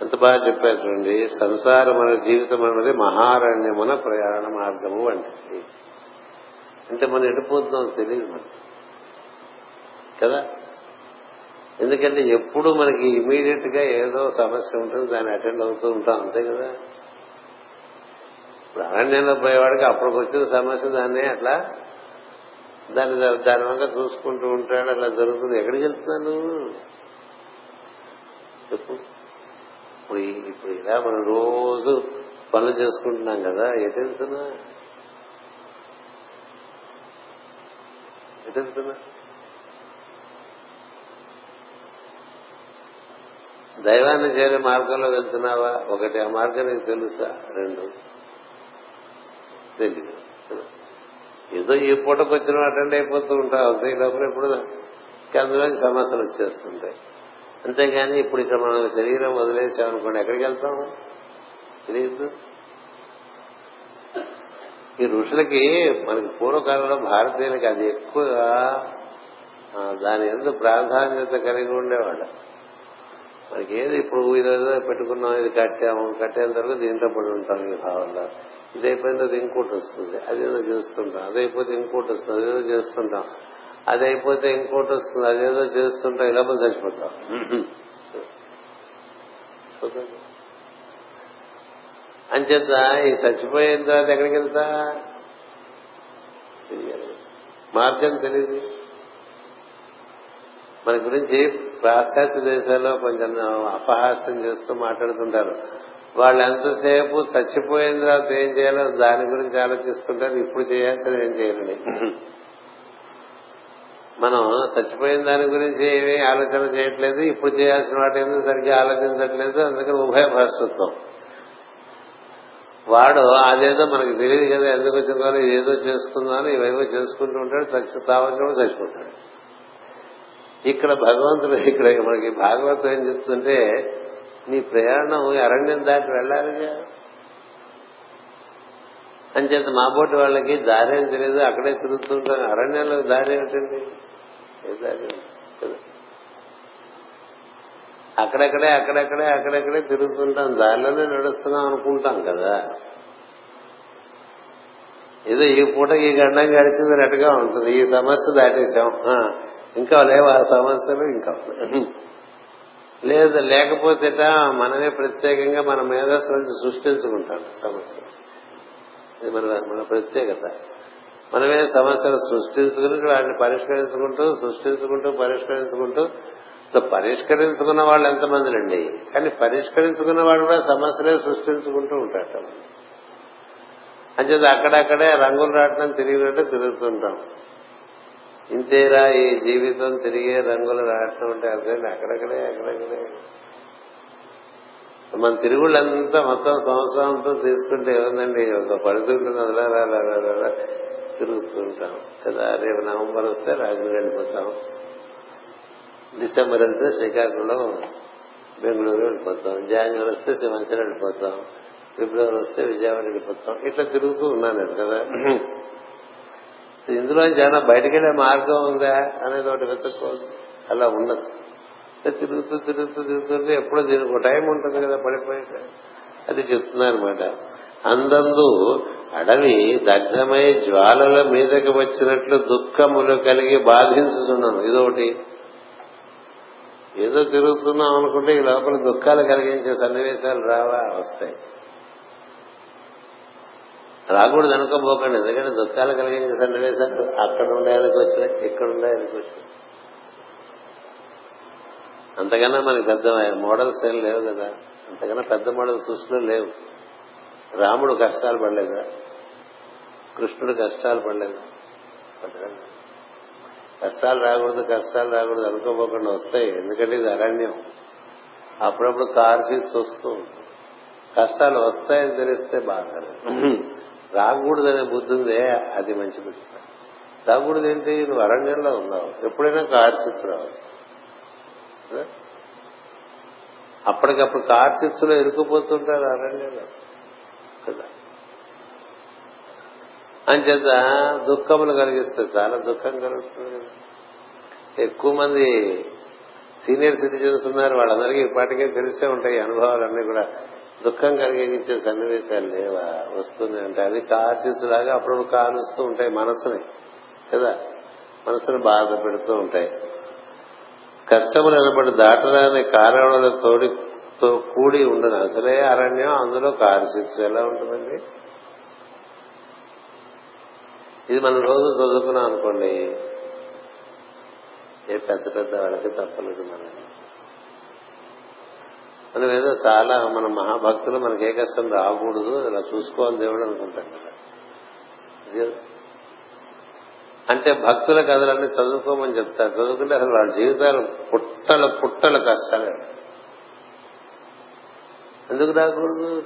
S1: ఎంత బాగా చెప్పారు చూడండి సంసారం అనే జీవితం అన్నది మహారణ్యమున ప్రయాణ మార్గము వంటిది అంటే మనం ఎడిపోతున్నాం తెలియదు మనం కదా? ఎందుకంటే ఎప్పుడు మనకి ఇమీడియట్గా ఏదో సమస్య ఉంటుంది దాన్ని అటెండ్ అవుతూ ఉంటాం అంతే కదా? ఇప్పుడు అరణ్యంలో పోయేవాడికి అప్పటికి వచ్చిన సమస్య దాన్ని అట్లా దాన్ని దాని వంక చూసుకుంటూ ఉంటాడు అలా జరుగుతుంది. ఎక్కడికి వెళ్తున్నాను చెప్పు. ఇప్పుడు ఇప్పుడు ఇలా మనం రోజు పనులు చేసుకుంటున్నాం కదా ఎటు వెళ్తున్నా ఎటు వెళ్తున్నా దైవాన్ని చేరే మార్గంలో వెళ్తున్నావా? ఒకటి ఆ మార్గం నీకు తెలుసా? రెండు. తెలియదు ఏదో ఈ పూటకు వచ్చిన అటెండ్ అయిపోతూ ఉంటావు. అంతే ఈ లోపల ఎప్పుడు అందులోకి సమస్యలు వచ్చేస్తుంటాయి. అంతేగాని ఇప్పుడు ఇక్కడ మనం శరీరం వదిలేసామనుకోండి ఎక్కడికి వెళ్తాము? తెలియదు. ఈ ఋషులకి మనకి పూర్వకాలంలో భారతీయులకి అది ఎక్కువగా దాని ఎందుకు ప్రాధాన్యత కలిగి ఉండేవాళ్ళు. మనకి ఏది ఇప్పుడు ఇదేదో పెట్టుకున్నాం ఇది కట్టాము కట్టేంత వరకు దీంట్లో పడి ఉంటాం ఈ భావంలో ఇది అయిపోయిన తర్వాత ఇంకోటి వస్తుంది. అదేదో చేస్తుంటాం అదైపోతే ఇంకోటి వస్తుంది అదేదో చేస్తుంటాం. అది అయిపోతే ఇంకోటి వస్తుంది అదేదో చేస్తుంటాం ఇలా మనం చచ్చిపోతాం. అంచేత ఈ చచ్చిపోయిన తర్వాత ఎక్కడికి వెళ్తా? మార్గం తెలియదు. మన గురించి పాశ్చాత్య దేశాల్లో కొంచెం అపహాస్యం చేస్తూ మాట్లాడుతుంటారు. వాళ్ళు ఎంతసేపు చచ్చిపోయిన తర్వాత ఏం చేయాలో దాని గురించి ఆలోచిస్తుంటారు. ఇప్పుడు చేయాల్సిన ఏం చేయాలని. మనం చచ్చిపోయిన దాని గురించి ఏమీ ఆలోచన చేయట్లేదు. ఇప్పుడు చేయాల్సిన వాటి ఎందుకు సరిగ్గా ఆలోచించట్లేదు? అందుకని ఉభయ భాషత్వం. వాడు అదేదో మనకు తెలియదు కదా ఎందుకు వచ్చిందో ఇదేదో చేసుకుందామని ఇవేవో చేసుకుంటూ ఉంటాడు చచ్చి సావచ్చినప్పుడు చచ్చిపోతాడు. ఇక్కడ భగవంతుడు ఇక్కడ మనకి భాగవతం ఏం చెప్తుంటే నీ ప్రయాణం అరణ్యం దాటి వెళ్ళాలిగా. అంచేత మాబోటి వాళ్ళకి దారి ఏం తెలియదు అక్కడే తిరుగుతుంటాం అరణ్యంలో దారి ఏమిటండి? ఏ దారి? అక్కడక్కడే తిరుగుతుంటాం. దారిలోనే నడుస్తున్నాం అనుకుంటాం కదా. ఏదో ఈ పూట ఈ గండం గడిచింది రెట్టుగా ఉంటుంది. ఈ సమస్య దాటేశాం. ఇంకా లేవు ఆ సమస్యలు? ఇంకా లేదు లేకపోతే మనమే ప్రత్యేకంగా మన మేధస్సు నుంచి సృష్టించుకుంటాం సమస్య. ఇది మన మన ప్రత్యేకత. మనమే సమస్యలు సృష్టించుకుని వాటిని పరిష్కరించుకుంటూ సృష్టించుకుంటూ పరిష్కరించుకుంటూ పరిష్కరించుకున్న వాళ్ళు ఎంతమందిలండి? కానీ పరిష్కరించుకున్న వాడు కూడా సమస్యలే సృష్టించుకుంటూ ఉంటాడు అంచేది అక్కడక్కడే రంగులు రావటం తిరిగినట్టు తిరుగుతుంటాం. ఇంతేరా ఈ జీవితం తిరిగే రంగులు రావటం అంటే అర్థం అక్కడక్కడే అక్కడక్కడే. మన తిరుగుళ్ళంతా మొత్తం సంవత్సరం అంతా తీసుకుంటే ఏముందండి? ఒక పడుతుంటుంది అలా అలా కదా రేపు నవంబర్ వస్తే రాజమండ్రి వెళ్ళిపోతాం. డిసెంబర్ వెళ్తే శ్రీకాకుళం బెంగళూరు వెళ్ళిపోతాం. జనవరి వస్తే సింహాచలం వెళ్ళిపోతాం. ఫిబ్రవరి వస్తే విజయవాడ వెళ్ళిపోతాం. ఇట్లా తిరుగుతూ ఉన్నాను కదా. ఇందులో జనం బయటకెళ్ళే మార్గం ఉందా అనేది ఒకటి వెతుక్కోదు అలా ఉండదు తిరుగుతూ తిరుగుతూ తిరుగుతుంటే ఎప్పుడో దీనికి ఒక టైం ఉంటుంది కదా పడిపోయే అది చెప్తున్నారనమాట అందందు అడవి దగ్ధమై జ్వాలల మీదకి వచ్చినట్లు దుఃఖములు కలిగి బాధించుతున్నాను ఇదొకటి. ఏదో తిరుగుతున్నాం అనుకుంటే ఈ లోపల దుఃఖాలు కలిగించే సన్నివేశాలు రావా? వస్తాయి. రాకూడదు అనుకోబోకండి. ఎందుకంటే దుఃఖాలు కలిగించే సన్నివేశాలు అక్కడ ఉండేందుకు వచ్చినాయి ఇక్కడ ఉండేందుకు వచ్చినాయి అంతకన్నా మనకి పెద్ద మోడల్స్ ఏం లేవు కదా. అంతకన్నా పెద్ద మోడల్ సృష్టిలో లేవు. రాముడు కష్టాలు పడలేదా? కృష్ణుడు కష్టాలు పడలేదు? కష్టాలు రాకూడదు కష్టాలు రాకూడదు అనుకోపోకుండా వస్తాయి. ఎందుకంటే ఇది అరణ్యం. అప్పుడప్పుడు కార్ సీట్స్ వస్తూ ఉంటుంది కష్టాలు వస్తాయని తెలిస్తే బాగా రాకూడదనే బుద్ధి ఉందే అది మంచి బుద్ధి. రాకూడదు ఏంటి నువ్వు అరణ్యంలో ఉన్నావు. ఎప్పుడైనా కార్ సీట్స్ రావచ్చు అప్పటికప్పుడు కార్చిత్తులో ఇరుక్కుపోతుంటారు అరణ్యంలో. కదా? అంచేత దుఃఖములు కలిగిస్తుంది చాలా దుఃఖం కలుగుతుంది కదా. ఎక్కువ మంది సీనియర్ సిటిజన్స్ ఉన్నారు వాళ్ళందరికీ ఇప్పటికే తెలిసే ఉంటాయి ఈ అనుభవాలన్నీ కూడా. దుఃఖం కలిగించే సన్నివేశాలు లేవా? వస్తుంది అంటే అది కార్చిత్తులాగా అప్పుడప్పుడు కాలుస్తూ ఉంటాయి మనసుని కదా? మనసును బాధ పెడుతూ ఉంటాయి. కష్టములు అనబడి దాటరాని కారణముల తోడి తో కూడి ఉండను. అసలే అరణ్యం అందులో కార్చిత్తు ఎలా ఉంటుందండి. ఇది మనం రోజు చదువుకున్నాం అనుకోండి ఏ పెద్ద పెద్ద వాళ్ళకి తప్పలేదు మనం మనం ఏదో చాలా మన మహాభక్తులు మనకి ఏ కష్టం రాకూడదు ఇలా చూసుకోవాలి దేవుడు అనుకుంటాం కదా. అంటే భక్తుల కథలన్నీ చదువుకోమని చెప్తారు. చదువుకుంటే అసలు వాళ్ళ జీవితాలు పుట్టల పుట్టల కష్టాలు. ఎందుకు రాకూడదు?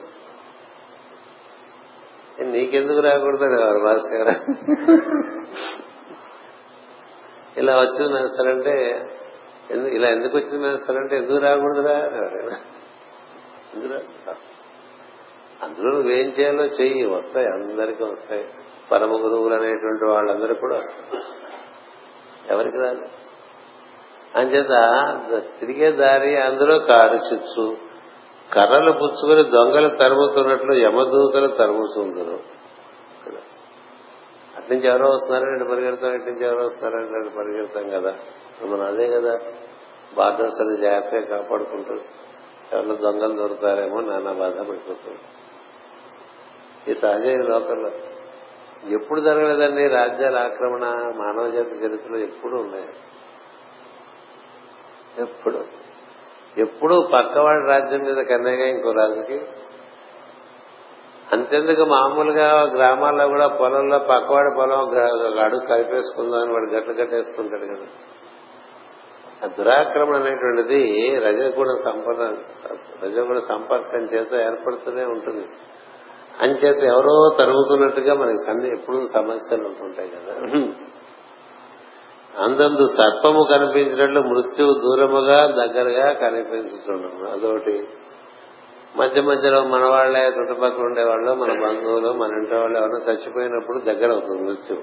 S1: నీకెందుకు రాకూడదు అనేవారు గారు ఇలా వచ్చింది మేస్తారంటే ఇలా ఎందుకు వచ్చింది మేస్తారంటే ఎందుకు రాకూడదురా అనేవారు అందులో నువ్వేం చేయాలో చెయ్యి వస్తాయి అందరికీ వస్తాయి. పరమ గురువులు అనేటువంటి వాళ్ళందరూ కూడా ఎవరికి రాదు? అంచేత తిరిగే దారి అందులో కారు చిచ్చు. కర్రలు పుచ్చుకొని దొంగలు తరుముతున్నట్లు యమదూతలు తరుముతుందరు. అట్నుంచి ఎవరో వస్తున్నారంటే పరిగెడతాం ఇటు నుంచి ఎవరో వస్తున్నారంటే పరిగెడతాం కదా. మనం అదే కదా. బార్డర్స్ అని జాగ్రత్తగా కాపాడుకుంటుంది ఎవరిలో దొంగలు దొరుకుతారేమో నానా బాధ పడిపోతుంది. ఈ సహజ లోకంలో ఎప్పుడు జరగలేదండి రాజ్యాల ఆక్రమణ మానవ జాతి చరిత్రలో ఎప్పుడు ఉన్నాయి. ఎప్పుడు. ఎప్పుడు పక్కవాడి రాజ్యం మీద కన్నయ్యగా ఇంకో రాజుకి. అంతెందుకు మామూలుగా గ్రామాల్లో కూడా పొలంలో పక్కవాడి పొలం అడుగు కలిపేసుకుందాం అని వాడు గట్లు కట్టేసుకుంటాడు కదా. ఆ దురాక్రమణ అనేటువంటిది రజగుణ సంపద రజగుణ సంపర్కం చేత ఏర్పడుతూనే ఉంటుంది. అంచేత ఎవరో తరుగుతున్నట్టుగా మనకి సన్ని ఎప్పుడు సమస్యలు ఉంటుంటాయి కదా. అందందు సర్పము కనిపించినట్లు మృత్యువు దూరముగా దగ్గరగా కనిపించుతుండము అదొకటి. మధ్య మధ్యలో మన వాళ్ళే చుట్టుపక్కల ఉండేవాళ్ళు మన బంధువులు మన ఇంటి వాళ్ళు ఎవరైనా చచ్చిపోయినప్పుడు దగ్గర అవుతుంది మృత్యువు.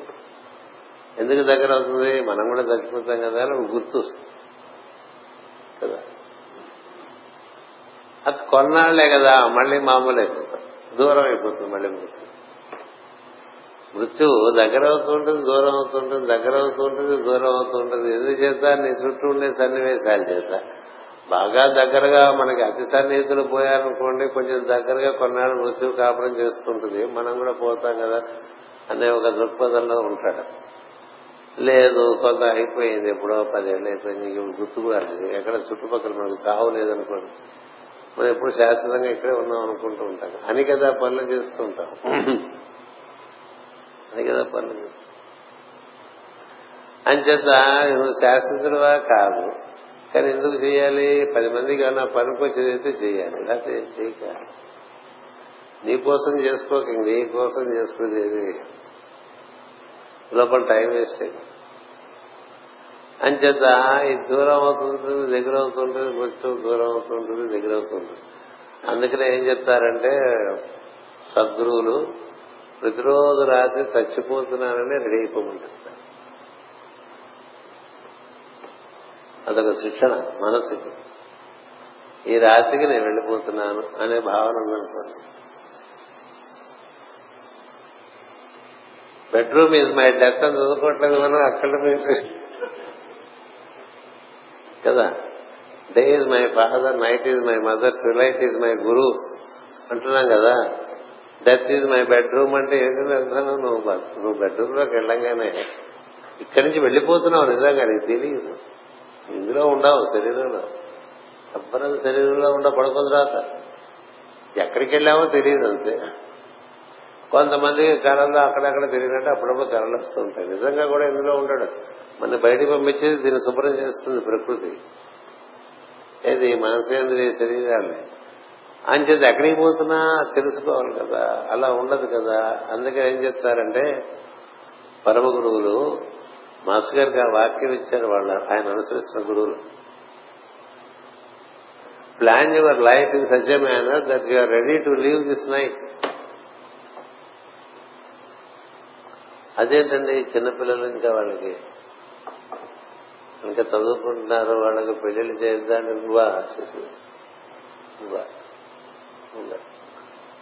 S1: ఎందుకు దగ్గర అవుతుంది? మనం కూడా చచ్చిపోతాం కదా గుర్తు వస్తుంది కదా. అది కొన్నాళ్ళే కదా మళ్ళీ మామూలు అయిపోతాం. దూరం అయిపోతుంది మళ్ళీ మృత్యు. మృత్యు దగ్గర అవుతుంటుంది దూరం అవుతుంటుంది దగ్గర అవుతుంటుంది దూరం అవుతుంటుంది ఎందుచేత నీ చుట్టూ ఉండే సన్నివేశాల చేత. బాగా దగ్గరగా మనకి అతి సన్నిహితులు పోయారనుకోండి కొంచెం దగ్గరగా కొన్నాళ్ళు మృత్యువు కాపురం చేస్తుంటుంది. మనం కూడా పోతాం కదా అనే ఒక దృక్పథంలో ఉంటాడు. లేదు కొంత అయిపోయింది ఎప్పుడో పదేళ్ళు అయిపోయింది ఇంక గుర్తు ఎక్కడ చుట్టుపక్కల మనకు సావు లేదనుకోండి. మనం ఎప్పుడు శాశ్వతంగా ఇక్కడే ఉన్నాం అనుకుంటూ ఉంటాం. అని కదా పనులు చేస్తూ ఉంటాం. అని కదా పనులు చేస్తాం అంచేత నువ్వు శాశ్వతుడువా కాదు. కానీ ఎందుకు చేయాలి? పది మందికి ఏమన్నా అయితే చేయాలి. లేకపోతే చేయక. నీ కోసం చేసుకోక నీ కోసం చేసుకునేది లోపల టైం వేస్ట్ అయింది. అంచేత ఇది దూరం అవుతుంటుంది దగ్గర అవుతుంటుంది మృత్యు దూరం అవుతుంటుంది దగ్గర అవుతుంటుంది. అందుకనే ఏం చెప్తారంటే సద్గురువులు ప్రతిరోజు రాత్రి చచ్చిపోతున్నారని రెడీ అయిపోమంటారు అదొక శిక్షణ మనసుకి ఈ రాత్రికి నేను వెళ్ళిపోతున్నాను అనే భావన ఉందనుకోండి. బెడ్రూమ్ ఈజ్ మై డెత్ అని చదువుకోవట్లేదు మనం అక్కడ కదా? Day is my father night is my mother twilight is my guru అంటున్నాం కదా? డెత్ ఈజ్ మై బెడ్రూమ్ అంటే ఏంటంటే అర్థం నువ్వు నువ్వు బెడ్రూమ్లోకి వెళ్ళంగానే ఇక్కడి నుంచి వెళ్ళిపోతున్నావు నిజంగా నీకు తెలియదు. ఇందులో ఉండవు శరీరంలో. ఎవ్వరం శరీరంలో ఉండ పడుకున్న తర్వాత ఎక్కడికి వెళ్ళామో తెలియదు అంతే. కొంతమంది కళల్లో అక్కడక్కడ తిరిగినట్టు అప్పుడప్పుడు కళలు వస్తుంటాయి నిజంగా కూడా ఇందులో ఉండడు. మన బయటికి పంపించేది దీన్ని శుభ్రం చేస్తుంది ప్రకృతి. ఏది? మనసేంద్రియ శరీరాన్ని అంచేది ఎక్కడికి పోతున్నా తెలుసుకోవాలి కదా. అలా ఉండదు కదా. అందుకే ఏం చెప్తారంటే పరమ గురువులు మాస్టర్ గారికి ఆ వాక్యం ఇచ్చారు వాళ్ళ ఆయన అనుసరించిన గురువులు. Plan your life in such a manner that you are ready to leave this night అదేంటండి చిన్నపిల్లలు ఇంకా వాళ్ళకి ఇంకా చదువుకుంటున్నారు వాళ్ళకి పెళ్ళిళ్ళు చేద్దాం నువ్వా నువ్వా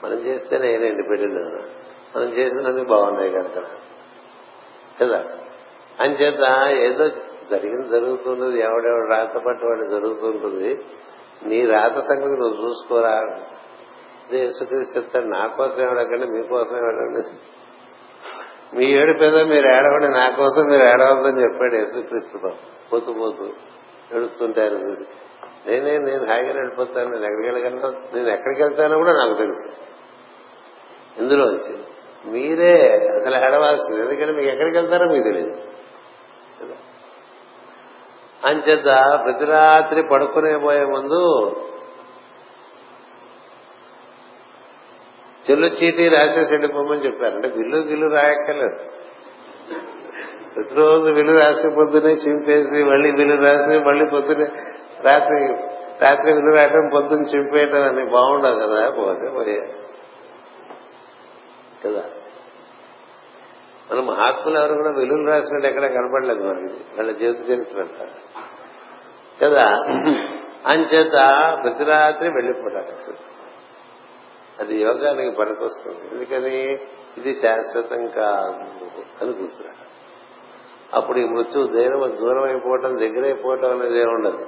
S1: మనం చేస్తేనే ఏనండి పెళ్ళిళ్ళు మనం చేసినవి బాగున్నాయి కనుక. కదా? అంచేత ఏదో జరిగింది జరుగుతున్నది ఎవడెవడు రాత పట్టి వాడు జరుగుతుంటుంది. నీ రాత సంగతి నువ్వు చూసుకోరా. అదే యేసుక్రీస్తు చెప్తాడు నా కోసం ఏడకండి మీకోసం ఎవడండి? మీ ఏడుపేదో మీరు ఏడవండి నా కోసం మీరు ఏడవద్దని చెప్పాడు యేసుక్రీస్తు పోతు పోతూ పోతూ ఏడుస్తుంటే నేనే నేను హాయిగా వెళ్ళిపోతాను నేను ఎక్కడికి వెళ్ళగలను? నేను ఎక్కడికి వెళ్తానో కూడా నాకు తెలుసు. ఇందులోంచి మీరే అసలు ఏడవాల్సింది. ఎందుకంటే మీకు ఎక్కడికి వెళ్తారో మీకు తెలియదు. అంచేత ప్రతి రాత్రి పడుకునే పోయే ముందు చెల్లు చీటీ రాసేసి వెళ్ళిపోమని చెప్పారు. అంటే బిల్లు గిల్లు రాయక్కర్లేదు. ప్రతిరోజు విల్లు రాసి పొద్దునే చింపేసి మళ్ళీ విల్లు రాసి మళ్ళీ పొద్దునే రాత్రి రాత్రి విల్లు రాయటం పొద్దున్న చింపేయటం అని బాగుండదు కదా పోతే పోయే కదా. మన మహాత్ములు ఎవరు కూడా విలువలు రాసినట్టు ఎక్కడ కనపడలేదు మనకి వాళ్ళ జీవిత చరిత్ర. కదా? *laughs* అంచేత ప్రతి రాత్రి వెళ్ళిపోతాడు అసలు. అది యోగానికి పనికొస్తుంది. ఎందుకని? ఇది శాశ్వతం కాదు అని గుర్తురాడు అప్పుడు ఈ మృత్యు దూరం దూరం అయిపోవటం దగ్గర అయిపోవటం అనేది ఏముండదు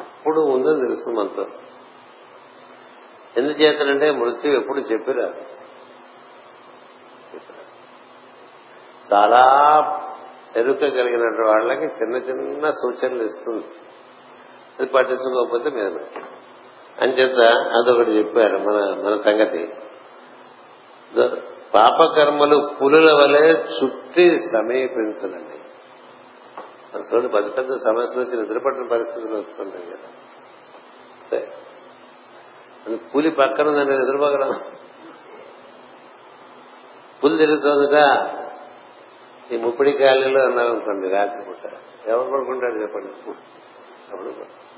S1: ఇప్పుడు ఉందని తెలుసు మనతో. ఎందుచేతనంటే మృత్యు ఎప్పుడు చెప్పిరారు చాలా ఎరుక కలిగిన వాళ్ళకి చిన్న చిన్న సూచనలు ఇస్తుంది. అది పట్టించుకోకపోతే మీద అంచేత అదొకటి చెప్పారు మన మన సంగతి. పాపకర్మలు పులుల వలె చుట్టి సమీపించనండి. మన చూడండి పెద్ద పెద్ద సమస్యలు వచ్చి నిద్రపడిన పరిస్థితులు వస్తుంటాయి కదా. అది పులి పక్కన ఉందంటే నిద్రపోగలం పులి తిరుగుతుందిగా ఈ ముప్పిడి ఖాళీలో అన్నారనుకోండి రాత్రి పూట ఎవరు పడుకుంటాడు చెప్పండి? ఎవరు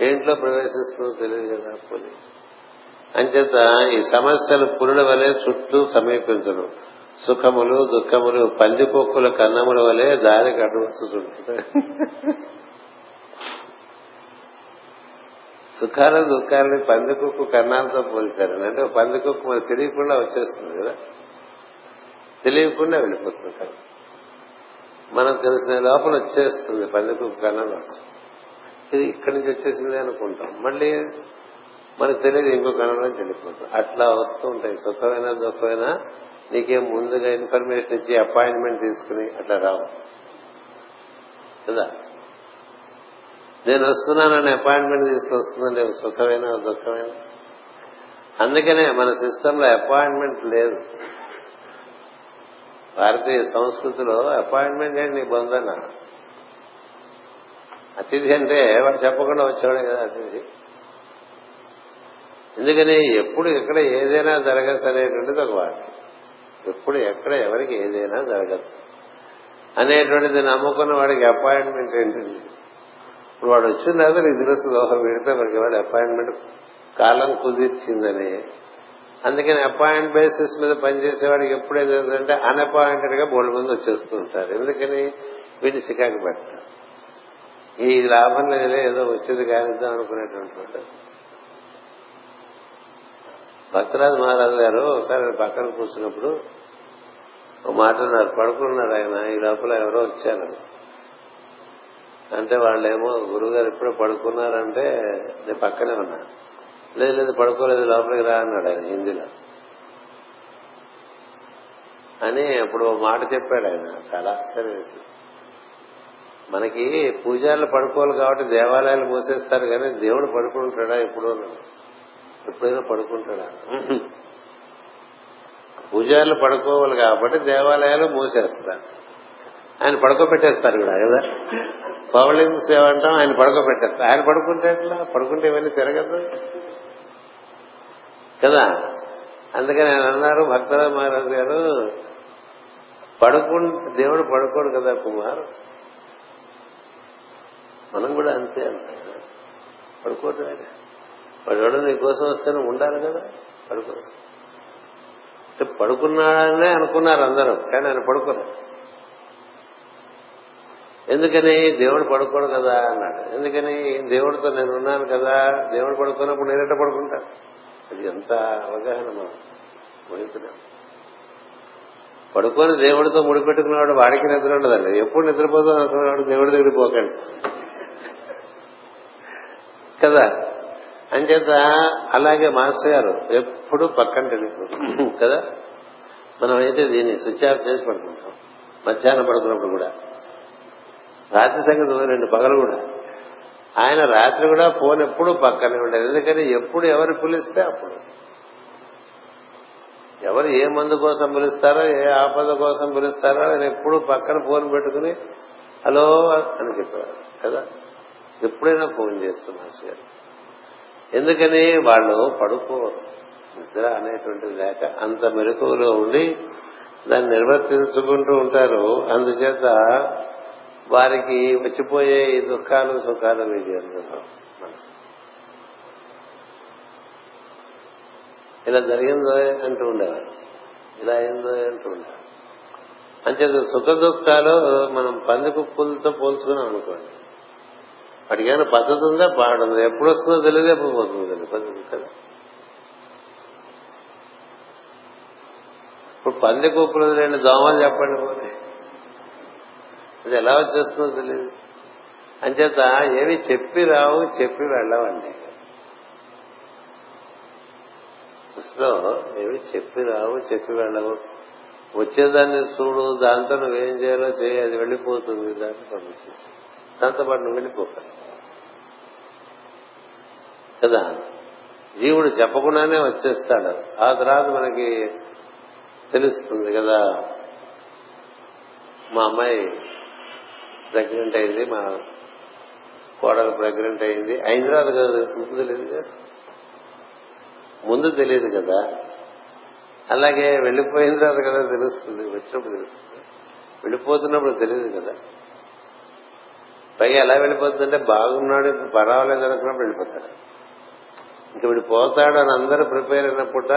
S1: ఏంట్లో ఇంట్లో ప్రవేశిస్తుందో తెలియదు కదా పులి అంచేత ఈ సమస్యలు పులుల వలె చుట్టూ సమీపించడం సుఖములు దుఃఖములు పందికొక్కుల కన్నముల వలె దారికి అడ్డువస్తుంటాయి సుఖాలు దుఃఖాలని పందికొక్కు కన్నాలతో పోల్చారు. అంటే పందికొక్కు మనకు తెలియకుండా వచ్చేస్తుంది కదా. తెలియకుండా వెళ్ళిపోతుంది మనకు తెలిసిన లోపల వచ్చేస్తుంది పందికొక్కు కన్నాలు ఇది ఇక్కడి నుంచి వచ్చేసింది అనుకుంటాం. మళ్ళీ మనకు తెలియదు ఇంకో కణంలోంచి వెళ్ళిపోతాం అట్లా వస్తూ ఉంటాయి. సుఖమైన దుఃఖమైన నీకేం ముందుగా ఇన్ఫర్మేషన్ ఇచ్చి అపాయింట్మెంట్ తీసుకుని అట్లా రావు. కదా? నేను వస్తున్నానని అపాయింట్మెంట్ తీసుకొస్తుందండి సుఖమైన దుఃఖమైన. అందుకనే మన సిస్టమ్లో అపాయింట్మెంట్ లేదు. భారతీయ సంస్కృతిలో అపాయింట్మెంట్ ఏంటి నీ బంధన? అతిథి అంటే వాడు చెప్పకుండా వచ్చేవాడే కదా అతిథి. ఎందుకని ఎప్పుడు ఎక్కడ ఏదైనా జరగచ్చు అనేటువంటిది ఒక వాక్యం. ఎప్పుడు ఎక్కడ ఎవరికి ఏదైనా జరగచ్చు. అనేటువంటిది నమ్ముకున్న వాడికి అపాయింట్మెంట్ ఏంటండి ఇప్పుడు వాడు వచ్చిన తర్వాత నీకు తెలుస్తుంది ఓహో వీడితే మనకి వాడు అపాయింట్మెంట్ కాలం కుదిర్చిందని. అందుకని అపాయింట్ బేసిస్ మీద పనిచేసేవాడికి ఎప్పుడు ఏం జరుగుతుందంటే అన్అపాయింటెడ్గా బోల్డ్ మంది వచ్చేస్తుంటారు. ఎందుకని? వీటి చికాకు పెట్టారు ఈ లాభం లేదులే ఏదో వచ్చేది కానిద్దాం అనుకునేటువంటి వాడు. భక్తరాజు మహారాజు గారు ఒకసారి ఆయన పక్కన కూర్చున్నప్పుడు ఒక మాట అన్నారు పడుకున్నారు ఆయన ఈ లోపల ఎవరో వచ్చారు అంటే వాళ్ళేమో గురుగారు ఎప్పుడో పడుకున్నారంటే నేను పక్కనే ఉన్నా లేదు లేదు పడుకోలేదు లోపలికి రా అన్నాడు ఆయన హిందీలో అని అప్పుడు ఓ మాట చెప్పాడు ఆయన చాలా ఆశ్చర్యం వేసింది. మనకి పూజారులు పడుకోవాలి కాబట్టి దేవాలయాలు మూసేస్తారు కానీ దేవుడు పడుకుంటాడా ఎప్పుడో? ఎప్పుడైనా పడుకుంటాడా? పూజారులు పడుకోవాలి కాబట్టి దేవాలయాలు మూసేస్తారు. ఆయన పడుకోబెట్టేస్తారు కూడా కదా? పౌర్ణమి సేవ అంటాం ఆయన పడుకోబెట్టేస్తారు. ఆయన పడుకుంటే ఎట్లా? పడుకుంటే ఇవన్నీ తిరగదు. కదా? అందుకని ఆయన అన్నారు భక్తరాజ మహారాజు గారు పడుకు దేవుడు పడుకోడు కదా కుమార్? మనం కూడా అంతే అంటారు. పడుకోవటమే వాడు ఎవడో నీకోసం వస్తేనే ఉండాలి కదా పడుకోసం అంటే పడుకున్నాడనే అనుకున్నారు అందరూ కానీ ఆయన పడుకోలేదు. ఎందుకని? దేవుడు పడుకోడు కదా అన్నాడు. ఎందుకని? దేవుడితో నేను ఉన్నాను కదా దేవుడు పడుకున్నప్పుడు నేనెట్ట పడుకుంటాను అది ఎంత అవగాహన మనం వహించలేము. పడుకొని దేవుడితో ముడిపెట్టుకున్నవాడు వాడికి నిద్ర ఉండదండి. ఎప్పుడు నిద్రపోతాం అనుకున్నవాడు దేవుడి దగ్గరికి పోకండి. కదా? అంచేత అలాగే మాస్టర్ గారు ఎప్పుడు పక్కన కదా? మనం అయితే దీన్ని స్విచ్ ఆఫ్ చేసి పడుకుంటాం. మధ్యాహ్నం పడుకున్నప్పుడు కూడా. రాత్రి సంగతి వదిలేండి పగలు కూడా. ఆయన రాత్రి కూడా ఫోన్ ఎప్పుడు పక్కనే ఉండేది. ఎందుకని? ఎప్పుడు ఎవరు పిలిస్తే అప్పుడు. ఎవరు ఏ మందు కోసం పిలుస్తారో ఏ ఆపద కోసం పిలుస్తారో ఆయన ఎప్పుడు పక్కన ఫోన్ పెట్టుకుని హలో అని చెప్పారు కదా? ఎప్పుడైనా ఫోన్ చేస్తాం మాస్టర్ గారు ఎందుకని వాళ్ళు పడుకోరు నిద్ర అనేటువంటిది లేక అంత మెరుకులో ఉండి దాన్ని నిర్వర్తించుకుంటూ ఉంటారు. అందుచేత వారికి వచ్చిపోయే ఈ దుఃఖాలు సుఖాలు మీకు జరుగుతున్నాం మనసు. ఇలా జరిగిందో అంటూ ఉండేవారు. ఇలా అయిందో అంటూ ఉండేవారు. అంచేత సుఖ దుఃఖాలు మనం పంది కుప్పులతో పోల్చుకున్నాం అనుకోండి వాటికి ఏమైనా పద్ధతి ఉందా? పాడుందా? ఎప్పుడు వస్తుందో తెలియదు ఎప్పుడు పోతుందో తెలియదు పద్ధతి కదా ఇప్పుడు పంది కుప్పలు లేని దోమలు చెప్పండి పోనీ. అది ఎలా వచ్చేస్తుందో తెలియదు అంచేత ఏవి చెప్పి రావు చెప్పి వెళ్ళవండి. దృష్టిలో ఏవి చెప్పి రావు చెప్పి వెళ్ళవు. వచ్చేదాన్ని చూడు దాంతో నువ్వేం చేయాలో చేయి అది వెళ్ళిపోతుంది. దాన్ని పంపించేసి. దాంతో పాటు నువ్వు వెళ్ళిపోక. కదా? జీవుడు చెప్పకుండానే వచ్చేస్తాడు. ఆ తర్వాత మనకి తెలుస్తుంది కదా? మా అమ్మాయి ప్రెగ్నెంట్ అయింది మా కోడలు ప్రెగ్నెంట్ అయింది. అయిన తర్వాత కదా తెలుసు తెలియదు కదా? ముందు తెలియదు కదా? అలాగే వెళ్ళిపోయిన తర్వాత కదా తెలుస్తుంది. వచ్చినప్పుడు తెలుస్తుంది. వెళ్ళిపోతున్నప్పుడు తెలియదు కదా? పైగా ఎలా వెళ్ళిపోతుందంటే బాగున్నాడు ఇప్పుడు పర్వాలేదు అనుకున్నప్పుడు వెళ్ళిపోతాడు. ఇంక వీడు పోతాడు అని అందరూ ప్రిపేర్ అయినప్పుట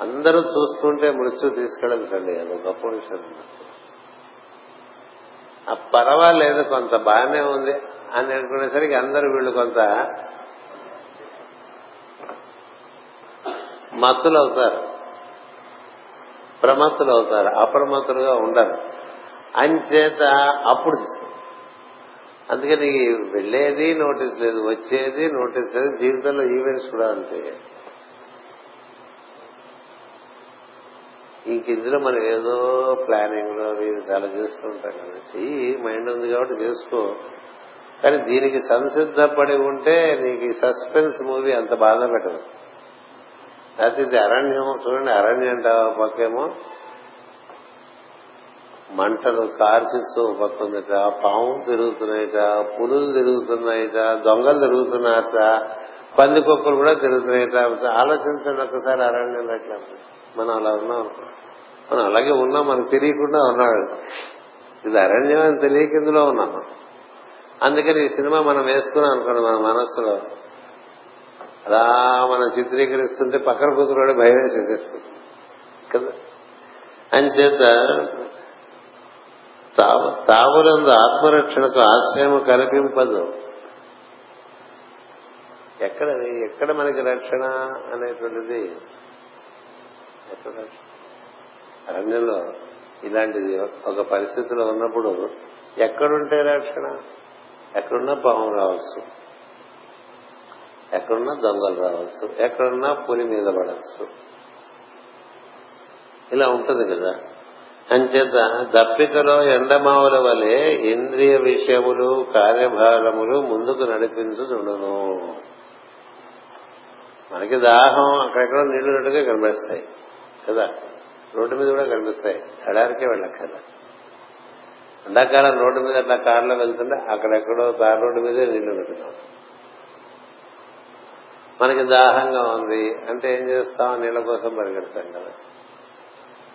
S1: అందరూ చూస్తుంటే మృత్యు తీసుకెళ్ళదండి అది గొప్ప విషయం. ఆ పర్వాలేదు కొంత బాగానే ఉంది అని అనుకునేసరికి అందరూ వీళ్ళు కొంత మత్తులు అవుతారు ప్రమత్తులు అవుతారు అప్రమత్తులుగా ఉండరు. అంచేత అప్పుడు అందుకని వెళ్ళేది నోటీస్ లేదు వచ్చేది నోటీస్ లేదు జీవితంలో ఈవెంట్స్ కూడా అంతే. ఇంక ఇందులో మనం ఏదో ప్లానింగ్లో అవి చాలా చేస్తూ ఉంటాం కదా. చెయ్యి మైండ్ ఉంది కాబట్టి చేసుకో. కానీ దీనికి సంసిద్ధపడి ఉంటే నీకు ఈ సస్పెన్స్ మూవీ అంత బాధ పెట్టదు. లేకపోతే ఇది అరణ్యం చూడండి అరణ్యం అంటే పక్కేమో? మంటలు కార్చిస్తూ పక్క పాము తిరుగుతున్నాయిట పులులు తిరుగుతున్నాయిట దొంగలు తిరుగుతున్నాయట పంది కుక్కలు కూడా తిరుగుతున్నాయిట. ఆలోచించండి ఒక్కసారి అరణ్యం ఎట్లా మనం అలా ఉన్నాం మనం అలాగే ఉన్నాం మనకు తెలియకుండా ఉన్నాడు ఇది అరణ్యం అని తెలియక ఇందులో ఉన్నాం అందుకని ఈ సినిమా మనం వేసుకున్నాం అనుకోండి మన మనస్సులో. అలా మనం చిత్రీకరిస్తుంటే పక్కన కూతురు భయం వేసేసేసుకుంది కదా? అంచేత తావు తావులందు ఆత్మరక్షణకు ఆశ్రయము కల్పింపదు. ఎక్కడ ఎక్కడ మనకి రక్షణ అనేటువంటిది? ఎక్కడ అరణ్యంలో ఇలాంటిది ఒక పరిస్థితిలో ఉన్నప్పుడు ఎక్కడుంటే రక్షణ? ఎక్కడున్నా పాము రావచ్చు. ఎక్కడున్నా దొంగలు రావచ్చు. ఎక్కడున్నా పులి మీద పడవచ్చు. ఇలా ఉంటుంది కదా? అంచేత దప్పికలో ఎండమావుల వలె ఇంద్రియ విషయములు కార్యభారములు ముందుకు నడిపించుతుండను మనకి దాహం అక్కడెక్కడ నీళ్ళు నట్టుగా కనిపిస్తాయి కదా? రోడ్డు మీద కూడా కనిపిస్తాయి. ఎడారికే వెళ్ళక్కర్లా. ఎండాకాలం రోడ్డు మీద అట్లా కారులో వెళ్తుంటే అక్కడెక్కడో తార్ రోడ్డు మీదే నీళ్ళు పెట్టున్నాం మనకి దాహంగా ఉంది అంటే ఏం చేస్తాం? నీళ్ళ కోసం పరిగెడతాం కదా.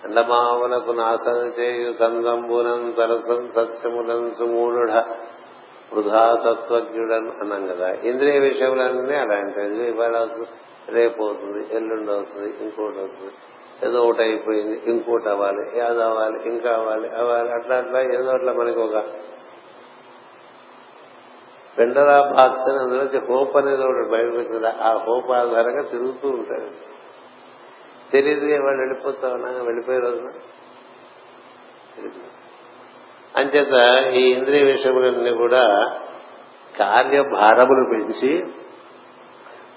S1: ఎండమావులకు నాశనం చేయు సంగంబునం తరసం సత్యములం సుమూఢ వృధా తత్వజ్ఞుడు అన్నాం కదా. ఇంద్రియ విషయంలోనే అలాంటిది ఇవాళ రేపు అవుతుంది ఎల్లుండి అవుతుంది ఇంకోటి అవుతుంది. ఏదో ఒకటి అయిపోయింది ఇంకోటి అవ్వాలి అది అవ్వాలి ఇంకా అవ్వాలి అవ్వాలి అట్లా అట్లా ఏదో అట్లా మనకి ఒక పెండరా బాక్స్ అని అందులో హోప్ అనేది ఒకటి బయటకు ఆ హోప్ ఆధారంగా తిరుగుతూ ఉంటాడు తెలియదు వాళ్ళు వెళ్ళిపోతా ఉన్నాగా వెళ్ళిపోయే రోజున? అంచేత ఈ ఇంద్రియ విషయములన్నీ కూడా కార్యభారములు పెంచి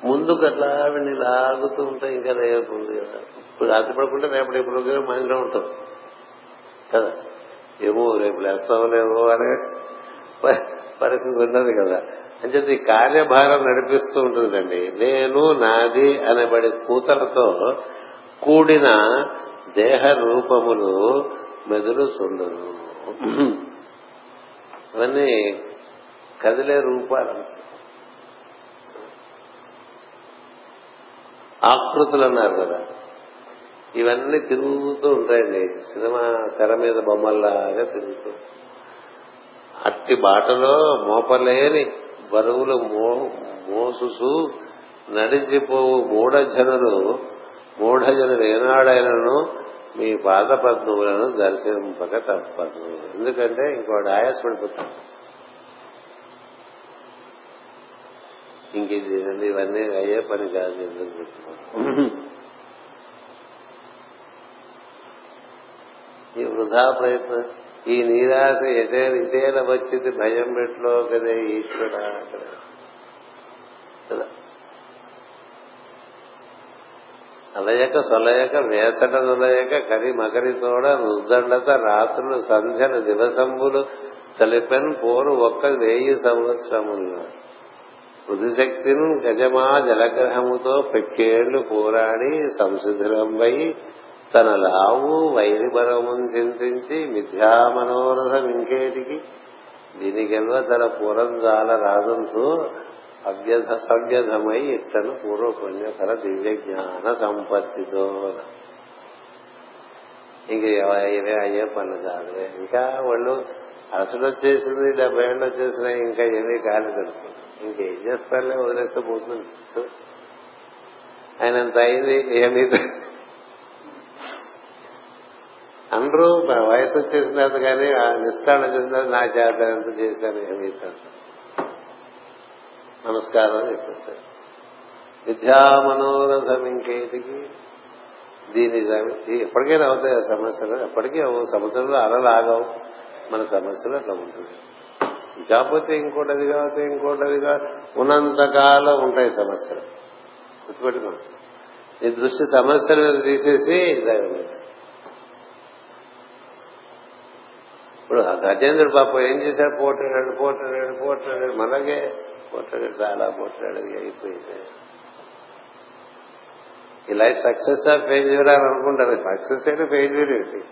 S1: ముందుకు అట్లా వెళ్ళి లాగుతూ ఉంటాయి ఇంకా రేపు కదా. ఇప్పుడు రాత్రి పడుకుంటే రేపటి ఇప్పుడు మైండ్లో ఉంటుంది. కదా? ఏమో రేపు లేస్తామో లేవో అనే పరిస్థితి ఉన్నది కదా. అంచేత ఈ కార్యభారం నడిపిస్తూ ఉంటుందండి. నేను నాది అనేబడి కూతలతో కూడిన దేహ రూపములు మెదులుతుండదు అవన్నీ ఇవన్నీ కదిలే రూపాలు. ఆకృతులు అన్నారు కదా. ఇవన్నీ తిరుగుతూ ఉంటాయండి. సినిమా తెర మీద బొమ్మల్లాగా తిరుగుతూ. అట్టి బాటలో మోపలేని బరువులు మో మోసుసు నడిచిపోవు మూఢజనులు మూఢజనులు ఏనాడైనను మీ పాద పద్మములను దర్శింపక తప్పదు. ఎందుకంటే ఇంకోటి ఆయాసపడిపోతాడు ఇంక ఇది ఇవన్నీ అయ్యే పని కాదు ఎందుకు ఈ వృధా ప్రయత్నం ఈ నీరాశ ఎదే ఇదేల వచ్చింది భయం పెట్లో కదే ఈశ్వర? కదా అలయక సొలయక వేసట దొలయక కరి మకరి తోడ రుద్దండత రాత్రులు సంధ్యలు దివసంబులు సలిపెన్ పోరు ఒక్క వేయి సంవత్సరములు. బుద్ధిశక్తిని గజమా జలగ్రహముతో పెక్కేళ్ళు పోరాడి సంసిద్ధులంబై తన లావు వైరి బలమును చింతించి మిథ్యా మనోరథం ఇంకేటికి. దీనికెల్వ తన పురంజాల రాజంసు అవ్యధ సవ్యధమై ఇట్టను పూర్వ పుణ్యఫల దివ్య జ్ఞాన సంపత్తితో. ఇంక ఇవే అయ్యే పనులు కాదు ఇంకా వాళ్ళు అసలు వచ్చేసింది డెబ్బై ఏళ్ళు వచ్చేసినాయి ఇంకా ఏమీ కాలేదు ఇంకేం చేస్తారులే వదిలేస్తే పోతుంది ఆయనంత అయింది ఏమీ అందరూ వయసు వచ్చేసిన తర్వాత కానీ ఆ చేసిన తర్వాత నా చేత ఎంత చేశాను ఏమీ నమస్కారం అని చెప్పేస్తారు. విద్యా మనోరథం ఇంకేటికి దీని ఎప్పటికైనా అవుతాయి ఆ సమస్యలు. ఎప్పటికీ అవు సముద్రంలో అలలాగవు మన సమస్యలు అట్లా ఉంటుంది. కాకపోతే ఇంకోటి అది కాకపోతే ఇంకోటి అది కాదు ఉన్నంతకాలం ఉంటాయి సమస్యలు. గుర్తుపెట్టుకోండి. ఈ దృష్టి సమస్యల మీద తీసేసి దైవం మీద ఇప్పుడు గజేంద్రుడు పాప ఏం చేశాడు? పోటాడాడు పోటాడాడు పోటాడాడు మనగే పోటాడాడు చాలా పోటాడాడు అయిపోయింది. ఈ లైఫ్ సక్సెస్ ఆ ఫెయిల్యూర్ అని అనుకుంటారు. సక్సెస్ అయితే ఫెయిల్యూర్ ఏంటి?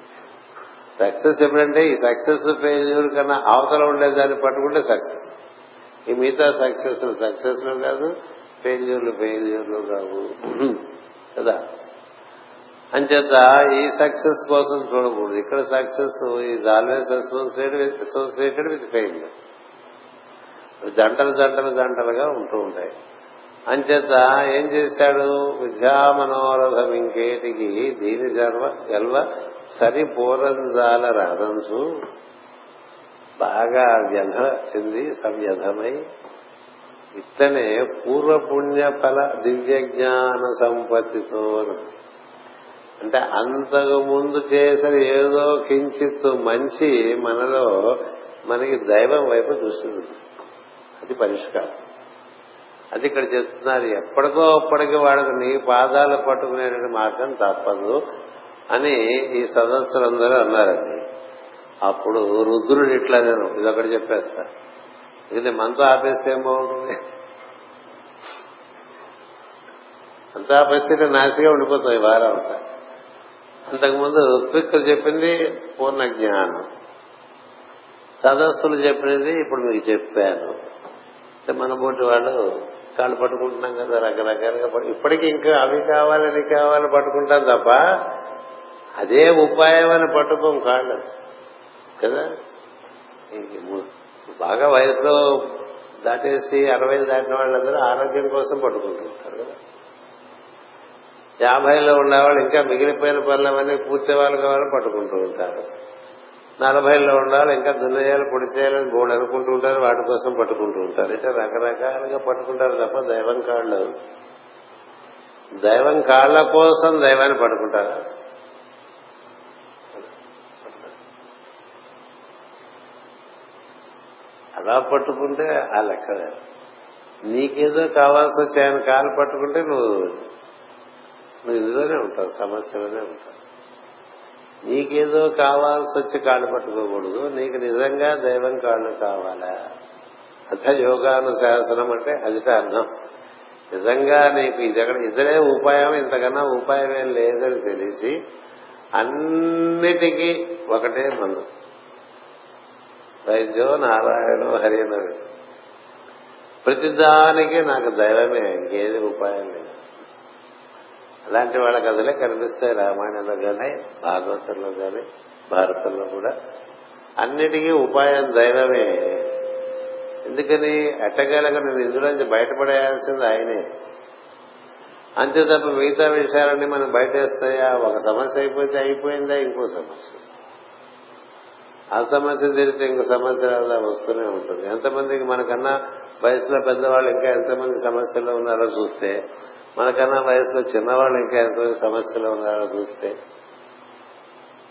S1: సక్సెస్ ఎప్పుడంటే ఈ సక్సెస్ ఫెయిల్యూర్ కన్నా అవతల ఉండేదాన్ని పట్టుకుంటే సక్సెస్. ఈ మిగతా సక్సెస్ సక్సెస్లు కాదు ఫెయిల్యూర్లు ఫెయిల్యూర్లు కావు. కదా? అంచేత ఈ సక్సెస్ కోసం చూడకూడదు. ఇక్కడ success is always associated associated with failure జంటలు జంటలు జంటలుగా ఉంటూ ఉంటాయి. అంచేత ఏం చేశాడు? విద్యా మనోరథం ఇంకేటికి దీని జర్వ గెల్వ సరి పూరంజాల రాధంసు బాగా వ్యధ చెంది సంవ్యధమై. ఇట్లనే పూర్వపుణ్య ఫల దివ్య జ్ఞాన సంపత్తితో అంటే అంతకు ముందు చేసిన ఏదో కించిత్ మంచి మనలో మనకి దైవం వైపు దృష్టి అది పరిష్కారం. అది ఇక్కడ చెప్తున్నారు ఎప్పటికో అప్పటికి వాడికి నీ పాదాలు పట్టుకునేటువంటి మార్గం తప్పదు అని ఈ సదస్సులందరూ అన్నారండి. అప్పుడు రుద్రుడు ఇట్లా నేను ఇదొకటి చెప్పేస్తా. ఇది మనతో ఆపేస్తే ఏం బాగుంటుంది అంతా ఆపేస్తే నాసిగా ఉండిపోతాయి వారం అంతా. అంతకుముందు ఋత్విక్కులు చెప్పింది పూర్ణ జ్ఞానం. సదస్సులు చెప్పినది ఇప్పుడు మీకు చెప్పాను. మన పోటీ వాళ్ళు కాళ్ళు పట్టుకుంటున్నాం కదా రకరకాలుగా పట్టు- ఇప్పటికీ ఇంకా అవి కావాలి అవి కావాలి పట్టుకుంటాం తప్ప అదే ఉపాయం అని పట్టుకోం కాళ్ళు. కదా? బాగా వయసులో దాటేసి అరవై దాటిన వాళ్ళందరూ ఆరోగ్యం కోసం పట్టుకుంటుంటారు కదా. యాభైలో ఉండేవాళ్ళు ఇంకా మిగిలిపోయిన పనులవన్నీ పూర్తి వాళ్ళు కావాలని పట్టుకుంటూ ఉంటారు. నలభైలో ఉండాలి ఇంకా దున్నయాలు పొడి చేయాలని బోర్డు అనుకుంటూ ఉంటారు వాటి కోసం పట్టుకుంటూ ఉంటారు. ఇట్లా రకరకాలుగా పట్టుకుంటారు తప్ప దైవం కాళ్ళు దైవం కాళ్ళ కోసం దైవాన్ని పట్టుకుంటారా? అలా పట్టుకుంటే ఆ లెక్కలేదు నీకేదో కావాల్సి వచ్చి ఆయన కాలు పట్టుకుంటే నువ్వు నువ్వు ఇందులోనే ఉంటావు సమస్యలోనే ఉంటావు. నీకేదో కావాల్సి వచ్చి కాళ్ళు పట్టుకోకూడదు నీకు నిజంగా దైవం కాళ్ళు కావాలా? అర్థ యోగానుశాసనం అంటే అదిట అర్థం నిజంగా నీకు ఇదక్కడ ఇద్దరే ఉపాయం ఇంతకన్నా ఉపాయం ఏం లేదని తెలిసి అన్నిటికీ ఒకటే మందు. వైద్యో నారాయణ హరినవి ప్రతిదానికి నాకు దైవమే ఇంకేది ఉపాయం లేదు. అలాంటి వాళ్ళ కథలే కనిపిస్తాయి. రామాయణంలో కానీ భాగవతంలో కానీ భారతంలో కూడా. అన్నిటికీ ఉపాయం దైవమే. ఎందుకని? ఎట్టగలగ నేను ఇందులోంచి బయటపడేయాల్సింది ఆయనే. అంతే తప్ప మిగతా విషయాలన్నీ మనం బయటేస్తాయా? ఒక సమస్య అయిపోతే అయిపోయిందా? ఇంకో సమస్య. ఆ సమస్య తిరిగితే ఇంకో సమస్య అలా వస్తూనే ఉంటుంది. ఎంతమందికి మనకన్నా వయసులో పెద్దవాళ్ళు ఇంకా ఎంతమంది సమస్యల్లో ఉన్నారో చూస్తే మనకన్నా వయసులో చిన్నవాళ్ళు ఇంకా ఎంతో సమస్యలు ఉన్నారో చూస్తే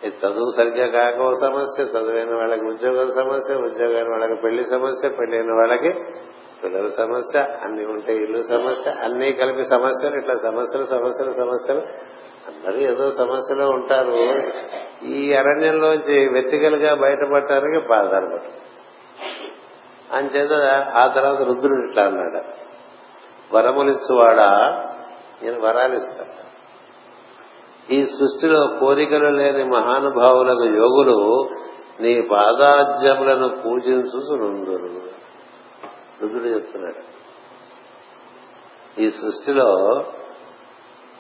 S1: చదువు సరిగ్గా కాక ఓ సమస్య చదువైన వాళ్ళకి ఉద్యోగం సమస్య ఉద్యోగం వాళ్ళకి పెళ్ళి సమస్య పెళ్ళైన వాళ్ళకి పిల్లల సమస్య అన్ని ఉంటే ఇల్లు సమస్య అన్ని కలిపి సమస్యలు ఇట్లా సమస్యలు సమస్యలు సమస్యలు. అందరూ ఏదో సమస్యలో ఉంటారు. ఈ అరణ్యంలోంచి వెతికలుగా బయటపడటానికి బాధలు పట్టు అంచేత ఆ తర్వాత రుద్రుడు ఇట్లా అన్నాడు. వరములిచ్చువాడా? నేను వరాలు ఇస్తాడు ఈ సృష్టిలో కోరికలు లేని మహానుభావులకు యోగులు నీ పాదాజ్యములను పూజించునుందురు రుద్రుడు చెప్తున్నాడు. ఈ సృష్టిలో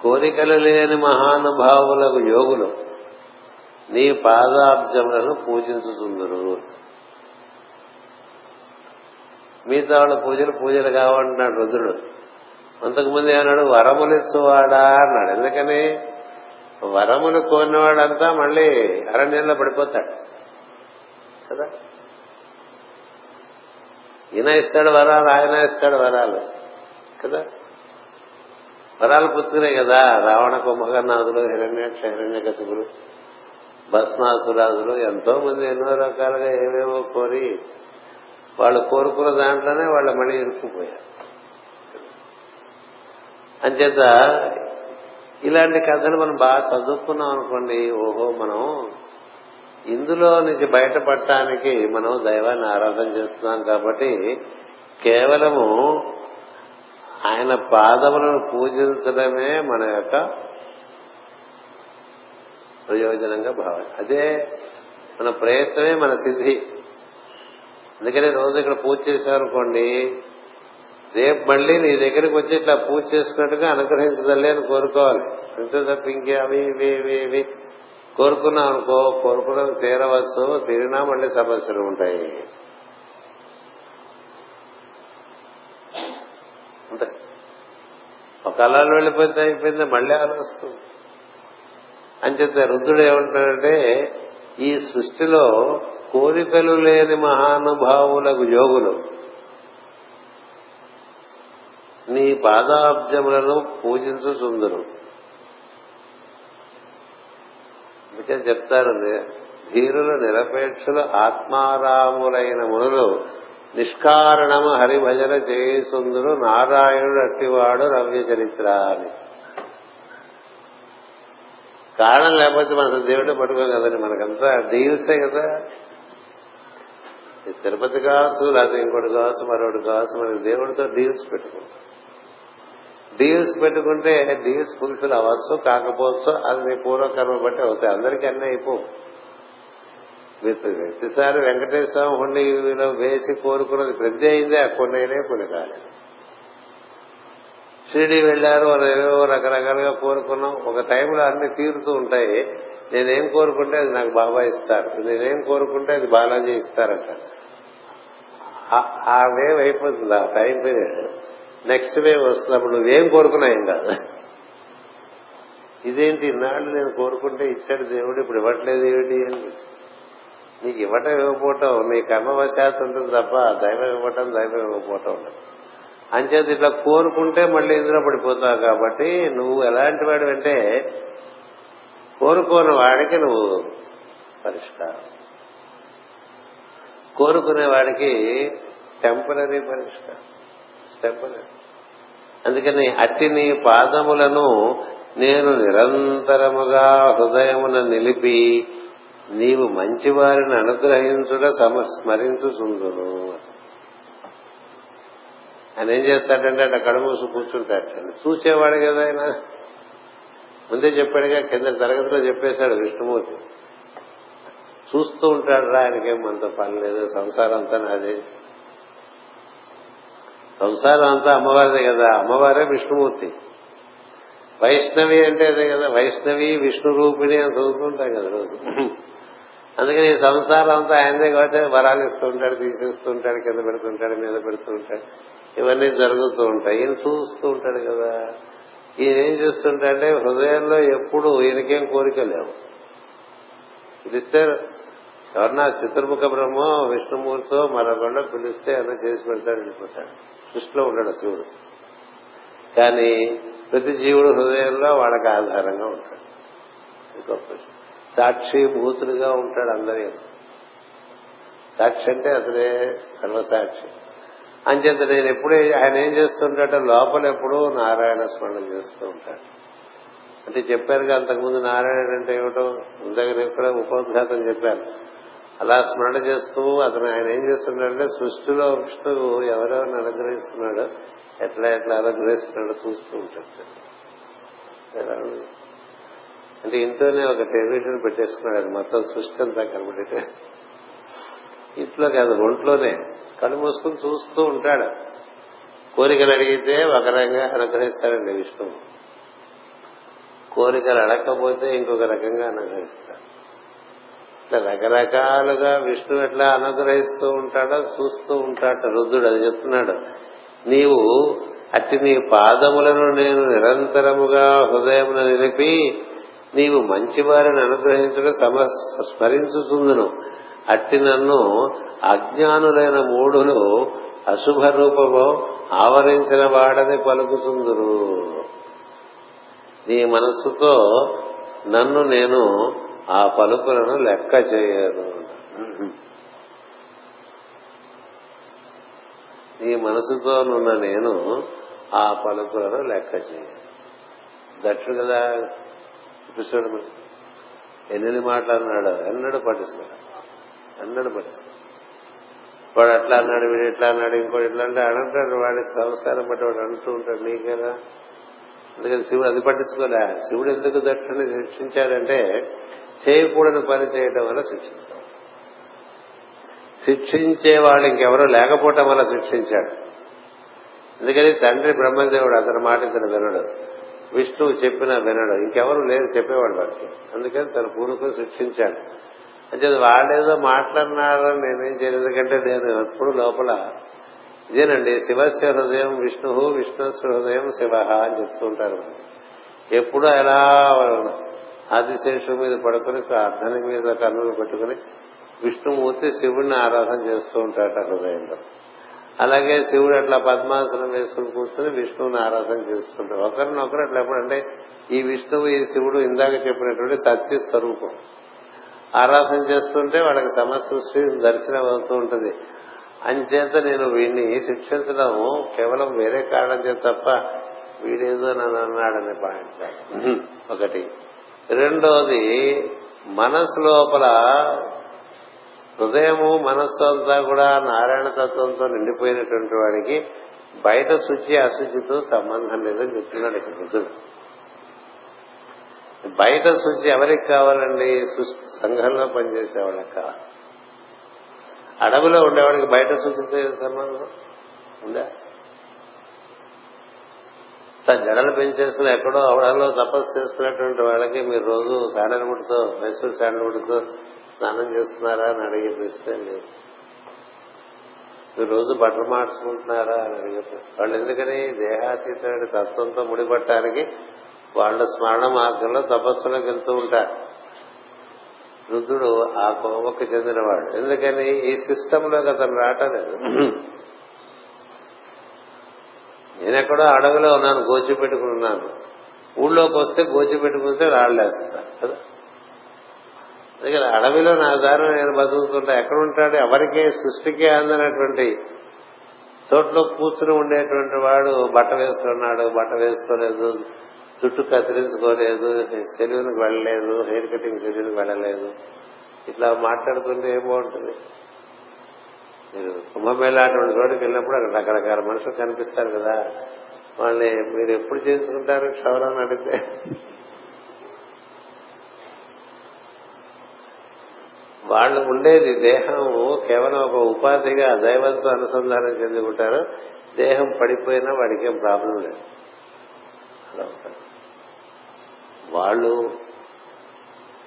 S1: కోరికలు లేని మహానుభావులకు యోగులు నీ పాదాబ్జములను పూజించుతుందరు మిగతా వాళ్ళ పూజలు పూజలు కావంటున్నాడు రుద్రుడు. అంతకుముందు ఏమన్నాడు వరములిచ్చువాడా అన్నాడు. ఎందుకని? వరములు కోరినవాడంతా మళ్ళీ అరణ్యంలో పడిపోతాడు. కదా? ఈయన ఇస్తాడు వరాలు ఆయన ఇస్తాడు వరాలు. కదా? వరాలు పుచ్చుకునే కదా? రావణ కుంభకర్ణాథులు హిరణ్యక్ష హిరణ్య కసుకులు భస్మాసురాదులు ఎంతో మంది ఎన్నో రకాలుగా ఏవేవో కోరి వాళ్ళు కోరుకున్న దాంట్లోనే వాళ్ళు మళ్ళీ ఇరుక్కుపోయారు. అంచేత ఇలాంటి కథలు మనం బాగా చదువుకున్నాం అనుకోండి ఓహో మనం ఇందులో నుంచి బయటపడటానికి మనం దైవాన్ని ఆరాధన చేస్తున్నాం కాబట్టి కేవలము ఆయన పాదములను పూజించడమే మన యొక్క ప్రయోజనంగా భావం. అదే మన ప్రయత్నమే మన సిద్ధి. అందుకని రోజు ఇక్కడ పూజ చేశారనుకోండి రేపు మళ్ళీ నీ దగ్గరికి వచ్చి ఇట్లా పూజ చేసుకున్నట్టుగా అనుగ్రహించదల్లే అని కోరుకోవాలి. అంతే తప్ప ఇంకే అవి ఇవి ఇవి ఇవి. కోరుకున్నాం అనుకో కోరుకున్నది తీరవచ్చు తీరినా మళ్ళీ సమస్యలు ఉంటాయి. ఒక అలాలు వెళ్ళిపోతే అయిపోయింది మళ్ళీ ఆలోచిస్తుంది అంచేత రుద్రుడు ఏమంటాడంటే ఈ సృష్టిలో కోరికలు లేని మహానుభావులకు యోగులు నీ పాదాబ్జములను పూజించుచుందురు అందుకే చెప్తారు ధీరులు నిరపేక్షలు ఆత్మారాములైన మునులు నిష్కారణము హరిభజన చేయుసుందురు నారాయణుడు అట్టివాడు రవ్య చరిత్ర అని కారణం లేకపోతే మన దేవుడే పట్టుకోం కదండి మనకంతా డీల్సే కదా. తిరుపతి కావచ్చు లేకపోతే ఇంకోటి కావచ్చు మరొకటి కావచ్చు మనకి దేవుడితో డీల్స్ పెట్టుకుంటాం. డీల్స్ పెట్టుకుంటే డీల్స్ ఫుల్ఫిల్ అవ్వచ్చు కాకపోవచ్చు అది నీ పూర్వకర్మ బట్టి అవుతాయి. అందరికీ అన్నీ అయిపోవు. మీరు ప్రతిసారి వెంకటేశ్వర హుండీలో వేసి కోరుకున్నది ప్రతి అయిందే కొన్ని అయినాయి కొన్ని కాలేదు. షిరిడి వెళ్ళారు వాళ్ళు ఏవేవో రకరకాలుగా కోరుకున్నాం. ఒక టైంలో అన్ని తీరుతూ ఉంటాయి. నేనేం కోరుకుంటే అది నాకు బాబా ఇస్తారు. నేనేం కోరుకుంటే అది బాలాజీ ఇస్తారట. ఆ- ఆ వేవ్ అయిపోతుంది ఆ టైం పీరియడ్ నెక్స్ట్ వేవ్ వస్తున్నప్పుడు నువ్వేం కోరుకున్నా ఏం కాదు. ఇదేంటి ఇన్నాళ్ళు నేను కోరుకుంటే ఇచ్చాడు దేవుడు ఇప్పుడు ఇవ్వట్లేదు ఏమిటి అని నీకు ఇవ్వటం ఇవ్వకపోవటం నీ కర్మవశాత్తు ఉంటుంది తప్ప దైవం ఇవ్వటం దైవం ఇవ్వకపోవటం ఉండదు. అంచేత ఇట్లా కోరుకుంటే మళ్ళీ ఇందులో పడిపోతావు కాబట్టి నువ్వు ఎలాంటి వాడు అంటే కోరుకోని వాడికి నువ్వు పరిష్కారం. కోరుకునే వాడికి టెంపరీ పరిష్కారం. టెంపరీ అందుకని అట్టి నీ పాదములను నేను నిరంతరముగా హృదయమున నిలిపి నీవు మంచివారిని అనుగ్రహించుట సమస్మరించుచుందును. ఆయన ఏం చేస్తాడంటే అట్లా కడుమూసు కూర్చుంటాడు. చూసేవాడు కదా ఆయన. ముందే చెప్పాడుగా కింద తరగతిలో చెప్పేశాడు విష్ణుమూర్తి. చూస్తూ ఉంటాడు రా ఆయనకేం అంత పని లేదు సంసారం అంతా నాదే. సంసారం అంతా అమ్మవారిదే కదా అమ్మవారే విష్ణుమూర్తి. వైష్ణవి అంటే అదే కదా వైష్ణవి విష్ణు రూపిణి అని చదువుతుంటాం కదా రోజు. అందుకని ఈ సంసారం అంతా ఆయనదే కాబట్టి వరాలు ఇస్తుంటాడు తీసేస్తుంటాడు కింద పెడుతుంటాడు మీద పెడుతుంటాడు ఇవన్నీ జరుగుతూ ఉంటాయి. ఈయన చూస్తూ ఉంటాడు కదా. ఈయన ఏం చేస్తుంటాడంటే హృదయంలో ఎప్పుడు ఈయనకేం కోరిక లేవు. పిలిస్తే ఎవరన్నా చిత్రముఖ బ్రహ్మ విష్ణుమూర్తితో మరొకళ్ళు పిలిస్తే అలా చేసి పెడతాడు వెళ్ళిపోతాడు సృష్టిలో ఉంటాడు శివుడు. కానీ ప్రతి జీవుడు హృదయంలో వాళ్ళకి ఆధారంగా ఉంటాడు. గొప్ప సాక్షిభూతులుగా సాక్షి భూతులుగా ఉంటాడు అందరి. సాక్షి అంటే అతడే సర్వసాక్షి. అంచేత నేను ఎప్పుడే ఆయన ఏం చేస్తుంటాడో లోపల ఎప్పుడూ నారాయణ స్మరణ చేస్తూ ఉంటాడు. అంటే చెప్పారుగా అంతకుముందు నారాయణ అంటే ఏమిటో ఇందాక కూడా ఉపోద్ఘాతం చెప్పాను అలా స్మరణ చేస్తూ అతను ఆయన ఏం చేస్తున్నాడంటే సృష్టిలో విష్ణువు ఎవరెవరిని అనుగ్రహిస్తున్నాడో ఎట్లా ఎట్లా అనుగ్రహిస్తున్నాడో చూస్తూ ఉంటాడు. అంటే ఇంట్లోనే ఒక టెలివిజన్ పెట్టేసుకున్నాడు. మొత్తం సృష్టి అంతా కనబడేట ఇంట్లో కాదు ఒంట్లోనే. కళ్ళు మూసుకుని చూస్తూ ఉంటాడు. కోరికలు అడిగితే ఒక రకంగా అనుగ్రహిస్తాడండి విష్ణువు. కోరికలు అడగకపోతే ఇంకొక రకంగా అనుగ్రహిస్తాడు. ఇట్లా రకరకాలుగా విష్ణు ఎట్లా అనుగ్రహిస్తూ ఉంటాడో చూస్తూ ఉంటాడ. రుద్రుడు అది చెప్తున్నాడు. నీవు అట్టి నీ పాదములను నేను నిరంతరముగా హృదయమున నిలిపి నీవు మంచివారిని అనుగ్రహించడం సమ స్మరించుచుందును. అట్టి నన్ను అజ్ఞానులైన మూడులు అశుభ రూపము ఆవరించిన వాడని పలుకుతుందురు. నీ మనస్సుతో నన్ను నేను ఆ పలుకులను లెక్క చేయను. నీ మనసుతో నున్న నేను ఆ పలుకులను లెక్క చేయను. దక్షుడు కదా? చూపిస్తాడు మరి. ఎన్ని మాట్లాడినాడు ఎన్నడూ పట్టిస్తున్నాడు అన్నాడు మరి. వాడు అట్లా అన్నాడు వీడు ఇట్లా అన్నాడు ఇంకోటి ఇట్లా అంటే అనంటాడు వాడి సంసారం బట్టి వాడు అంటూ ఉంటాడు నీకేనా అందుకని శివుడు అది పట్టించుకోలే. శివుడు ఎందుకు దక్షిణ శిక్షించాడంటే చేయకూడని పని చేయడం వల్ల శిక్షించాడు శిక్షించే వాళ్ళు ఇంకెవరో లేకపోవటం వల్ల శిక్షించాడు. అందుకని తండ్రి బ్రహ్మదేవుడు అతని మాట ఇతను వినడు. విష్ణువు చెప్పినా వినడు. ఇంకెవరు లేరు చెప్పేవాడు వాడికి. అందుకని తన పూర్వకు శిక్షించాడు. అంటే వాళ్ళేదో మాట్లాడినారని నేనేం చేయలేదు. ఎందుకంటే నేను ఎప్పుడు లోపల ఇదేనండి శివస్య హృదయం విష్ణు విష్ణు హృదయం శివ అని చెప్తూ ఉంటారు. ఎప్పుడు ఎలా ఆదిశేషుడి మీద పడుకుని అర్ధని మీద కన్నులు పెట్టుకుని విష్ణుమూర్తి శివుడిని ఆరాధన చేస్తూ ఉంటాడు హృదయంలో. అలాగే శివుడు అట్లా పద్మాసనం వేసుకుని కూర్చుని విష్ణువుని ఆరాధన చేస్తుంటాడు. ఒకరినొకరు అట్లా ఎప్పుడంటే ఈ విష్ణువు ఈ శివుడు ఇందాక చెప్పినటువంటి సత్య స్వరూపం. ఆరాధన చేస్తుంటే వాళ్ళకి సమసృష్టి దర్శనం అవుతూ ఉంటుంది. అంచేత నేను వీడిని శిక్షించడం కేవలం వేరే కారణం చేత తప్ప వీడేదో నన్ను అన్నాడనే పాయింట్ ఒకటి. రెండోది మనసు లోపల హృదయము మనస్సు అంతా కూడా నారాయణ తత్వంతో నిండిపోయినటువంటి వాడికి బయట శుచి అశుచితో సంబంధం లేదని చెప్తున్నాడు ఇక్కడ బయట శుచి ఎవరికి కావాలండి? సంఘంలో పనిచేసేవాళ్ళకి కావాలి అడవిలో ఉండేవాడికి బయట శుచితో సంబంధం? ఉందా? తన జడలు పెంచేసుకుని ఎక్కడో అవడంలో తపస్సు చేస్తున్నటువంటి వాళ్ళకి మీరు రోజు శాండల్వుడ్తో మైసూర్ శాండల్వుడ్తో స్నానం చేస్తున్నారా అని అడిగి ప్రశ్న లేదు. మీరు రోజు బట్టలు మార్చుకుంటున్నారా అని అడిగారు వాళ్ళు ఎందుకని దేహాతీతమైన తత్వంతో ముడిపట్టడానికి వాళ్ళ స్మరణ మార్గంలో తపస్సులోకి వెళ్తూ ఉంటారు. రుద్రుడు ఆ కోమకు చెందినవాడు. ఎందుకని? ఈ సిస్టంలోకి అతను రావటలేదు నేనెక్కడో అడవిలో ఉన్నాను గోచి పెట్టుకుని ఉన్నాను. ఊళ్ళోకి వస్తే గోచి పెట్టుకుంటే రాళ్ళేస్తా కదా? అందుకని అడవిలో నా దారి నేను బతుకుతుంటా. ఎక్కడ ఉంటాడు ఎవరికే? సృష్టికే అందనటువంటి చోట్లో కూర్చుని ఉండేటువంటి వాడు బట్ట వేసుకున్నాడు బట్ట వేసుకోలేదు. జుట్టు కత్తిరించుకోలేదు సెలూన్కి వెళ్ళలేదు హెయిర్ కటింగ్ సెలూన్కి వెళ్ళలేదు. ఇట్లా మాట్లాడుతుంటే ఏం బాగుంటుంది? మీరు కుంభమేళ అటువంటి చోటుకి వెళ్ళినప్పుడు అక్కడ రకరకాల మనుషులు కనిపిస్తారు కదా. వాళ్ళని మీరు ఎప్పుడు చేయించుకుంటారు? క్షవరాన్ని అడిగితే. వాళ్ళు ఉండేది దేహం కేవలం ఒక ఉపాధిగా దైవంతో అనుసంధానం చెందుకుంటారు. దేహం పడిపోయినా వాడికి ఏం ప్రాబ్లం లేదు. అలా ఉంటారు. వాళ్ళు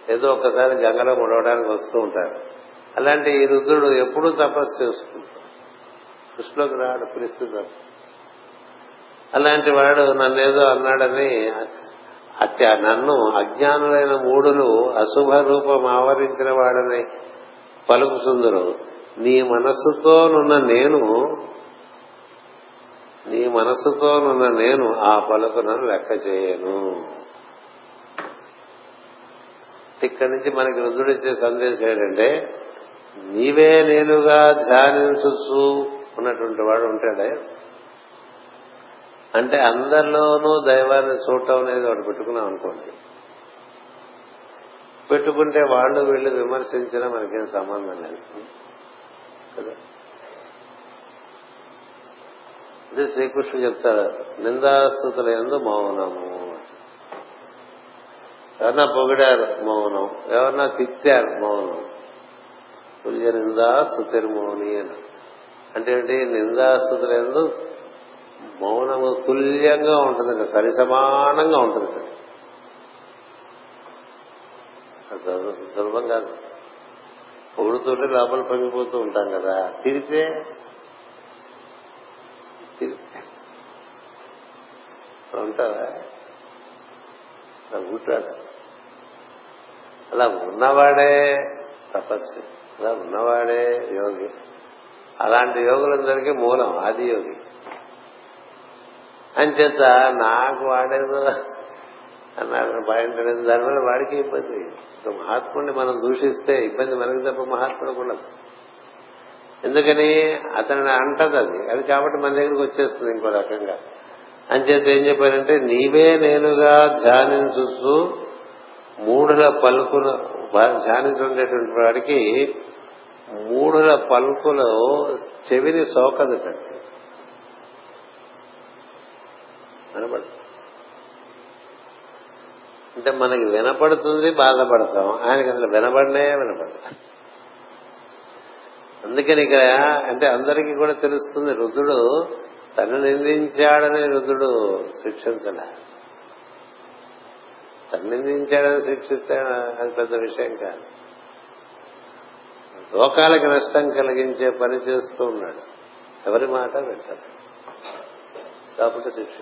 S1: ఏదో ఒకసారి గంగలో ముడవడానికి వస్తూ ఉంటారు. అలాంటి ఈ రుద్రుడు ఎప్పుడూ తపస్సు చేసుకుంటాడు. కృష్ణలోకి రాడు పిలుస్తుంది అలాంటి వాడు నన్నేదో అన్నాడని అట్ట నన్ను అజ్ఞానులైన మూడులు అశుభ రూపం ఆవరించిన వాడని పలుకుతుందరు నీ మనస్సుతోనున్న నేను నీ మనస్సుతోనున్న నేను ఆ పలుకునను లెక్క చేయను ఇక్కడి నుంచి మనకి రుద్రుడిచ్చే సందేశం ఏంటంటే నీవే నేనుగా ధ్యానించు ఉన్నటువంటి వాడు ఉంటాడే. అంటే అందరిలోనూ దైవాన్ని చూడటం అనేది ఒకటి పెట్టుకున్నాం అనుకోండి. పెట్టుకుంటే వాళ్ళు వీళ్ళు విమర్శించినా మనకేం సంబంధం లేదు. కదా? ఇది శ్రీకృష్ణుడు చెప్తాడు నిందాస్తుతుల ఎందు మౌనము. ఎవరన్నా పొగిడారు మౌనం ఎవరన్నా తిట్టారు మౌనం. తుల్య నిందా మౌని అని. అంటే ఏంటి? నిందాస్తుతులు ఎందు మౌనము తుల్యంగా ఉంటుంది సరి సమానంగా ఉంటుంది సులభం కాదు. పొగుడుతుంటే లోపల పొంగిపోతూ ఉంటాం కదా. తిరితే ఉంటావా? ఉంటాడు అలా ఉన్నవాడే తపస్సు అలా ఉన్నవాడే యోగి. అలాంటి యోగులందరికీ మూలం ఆది యోగి. అంచేత నాకు వాడేదో అన్నాడు బాగుంటుంది దానివల్ల వాడికి ఇబ్బంది. ఒక మహాత్ముడిని మనం దూషిస్తే ఇబ్బంది మనకి తప్ప మహాత్ముడు ఉండదు. ఎందుకని? అతను అంటది అది. అది కాబట్టి మన దగ్గరికి వచ్చేస్తుంది ఇంకో రకంగా. అంచేత ఏం చెప్పారంటే నీవే నేనుగా ధ్యానించు మూడుల పలుకులు ధ్యానించుండేటువంటి వాడికి మూడుల పలుకులు చెవిని సోకదు కంటే అంటే మనకి వినపడుతుంది బాధపడతాం. ఆయనకి అసలు వినపడనే వినపడతాం అందుకని ఇక్కడ అంటే అందరికీ కూడా తెలుస్తుంది రుద్రుడు తను నిందించాడని రుద్రుడు శిక్షించలే. సన్నిధించాడని శిక్షిస్తే అది పెద్ద విషయం కాదు. లోకాలకి నష్టం కలిగించే పని చేస్తూ ఉన్నాడు. ఎవరి మాట వింటారు కాబట్టి శిక్ష.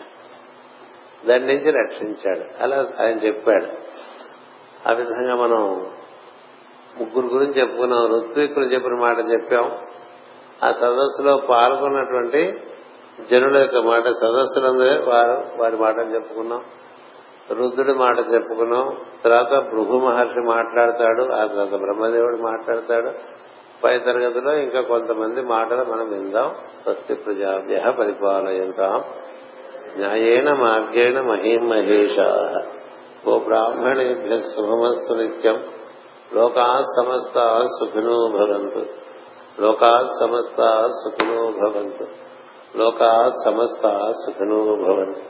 S1: దాని నుంచి రక్షించాడు. అలా ఆయన చెప్పాడు. ఆ విధంగా మనం ముగ్గురు గురించి చెప్పుకున్నాం. ఋత్వికులు చెప్పిన మాట చెప్పాం. ఆ సదస్సులో పాల్గొన్నటువంటి జనుల యొక్క మాట సదస్సులందరూ వారు వారి మాటలు చెప్పుకున్నాం. రుద్రుడి మాట చెప్పుకున్నాం. తర్వాత భృగు మహర్షి మాట్లాడతాడు ఆ తర్వాత బ్రహ్మదేవుడు మాట్లాడతాడు. పై తరగతిలో ఇంకా కొంతమంది మాటలు మనం విందాం. స్వస్తి ప్రజాభ్య పరిపాలయంతాం. న్యాయేణ మార్గేణ మహీం మహేషా. ఓ బ్రాహ్మణేభ్య శుభమస్తు నిత్యం. లోకా సమస్త సుఖినో భవంతు. లోకా సమస్త సుఖినో భవంతు. లోకా సమస్త సుఖినో భవంతు.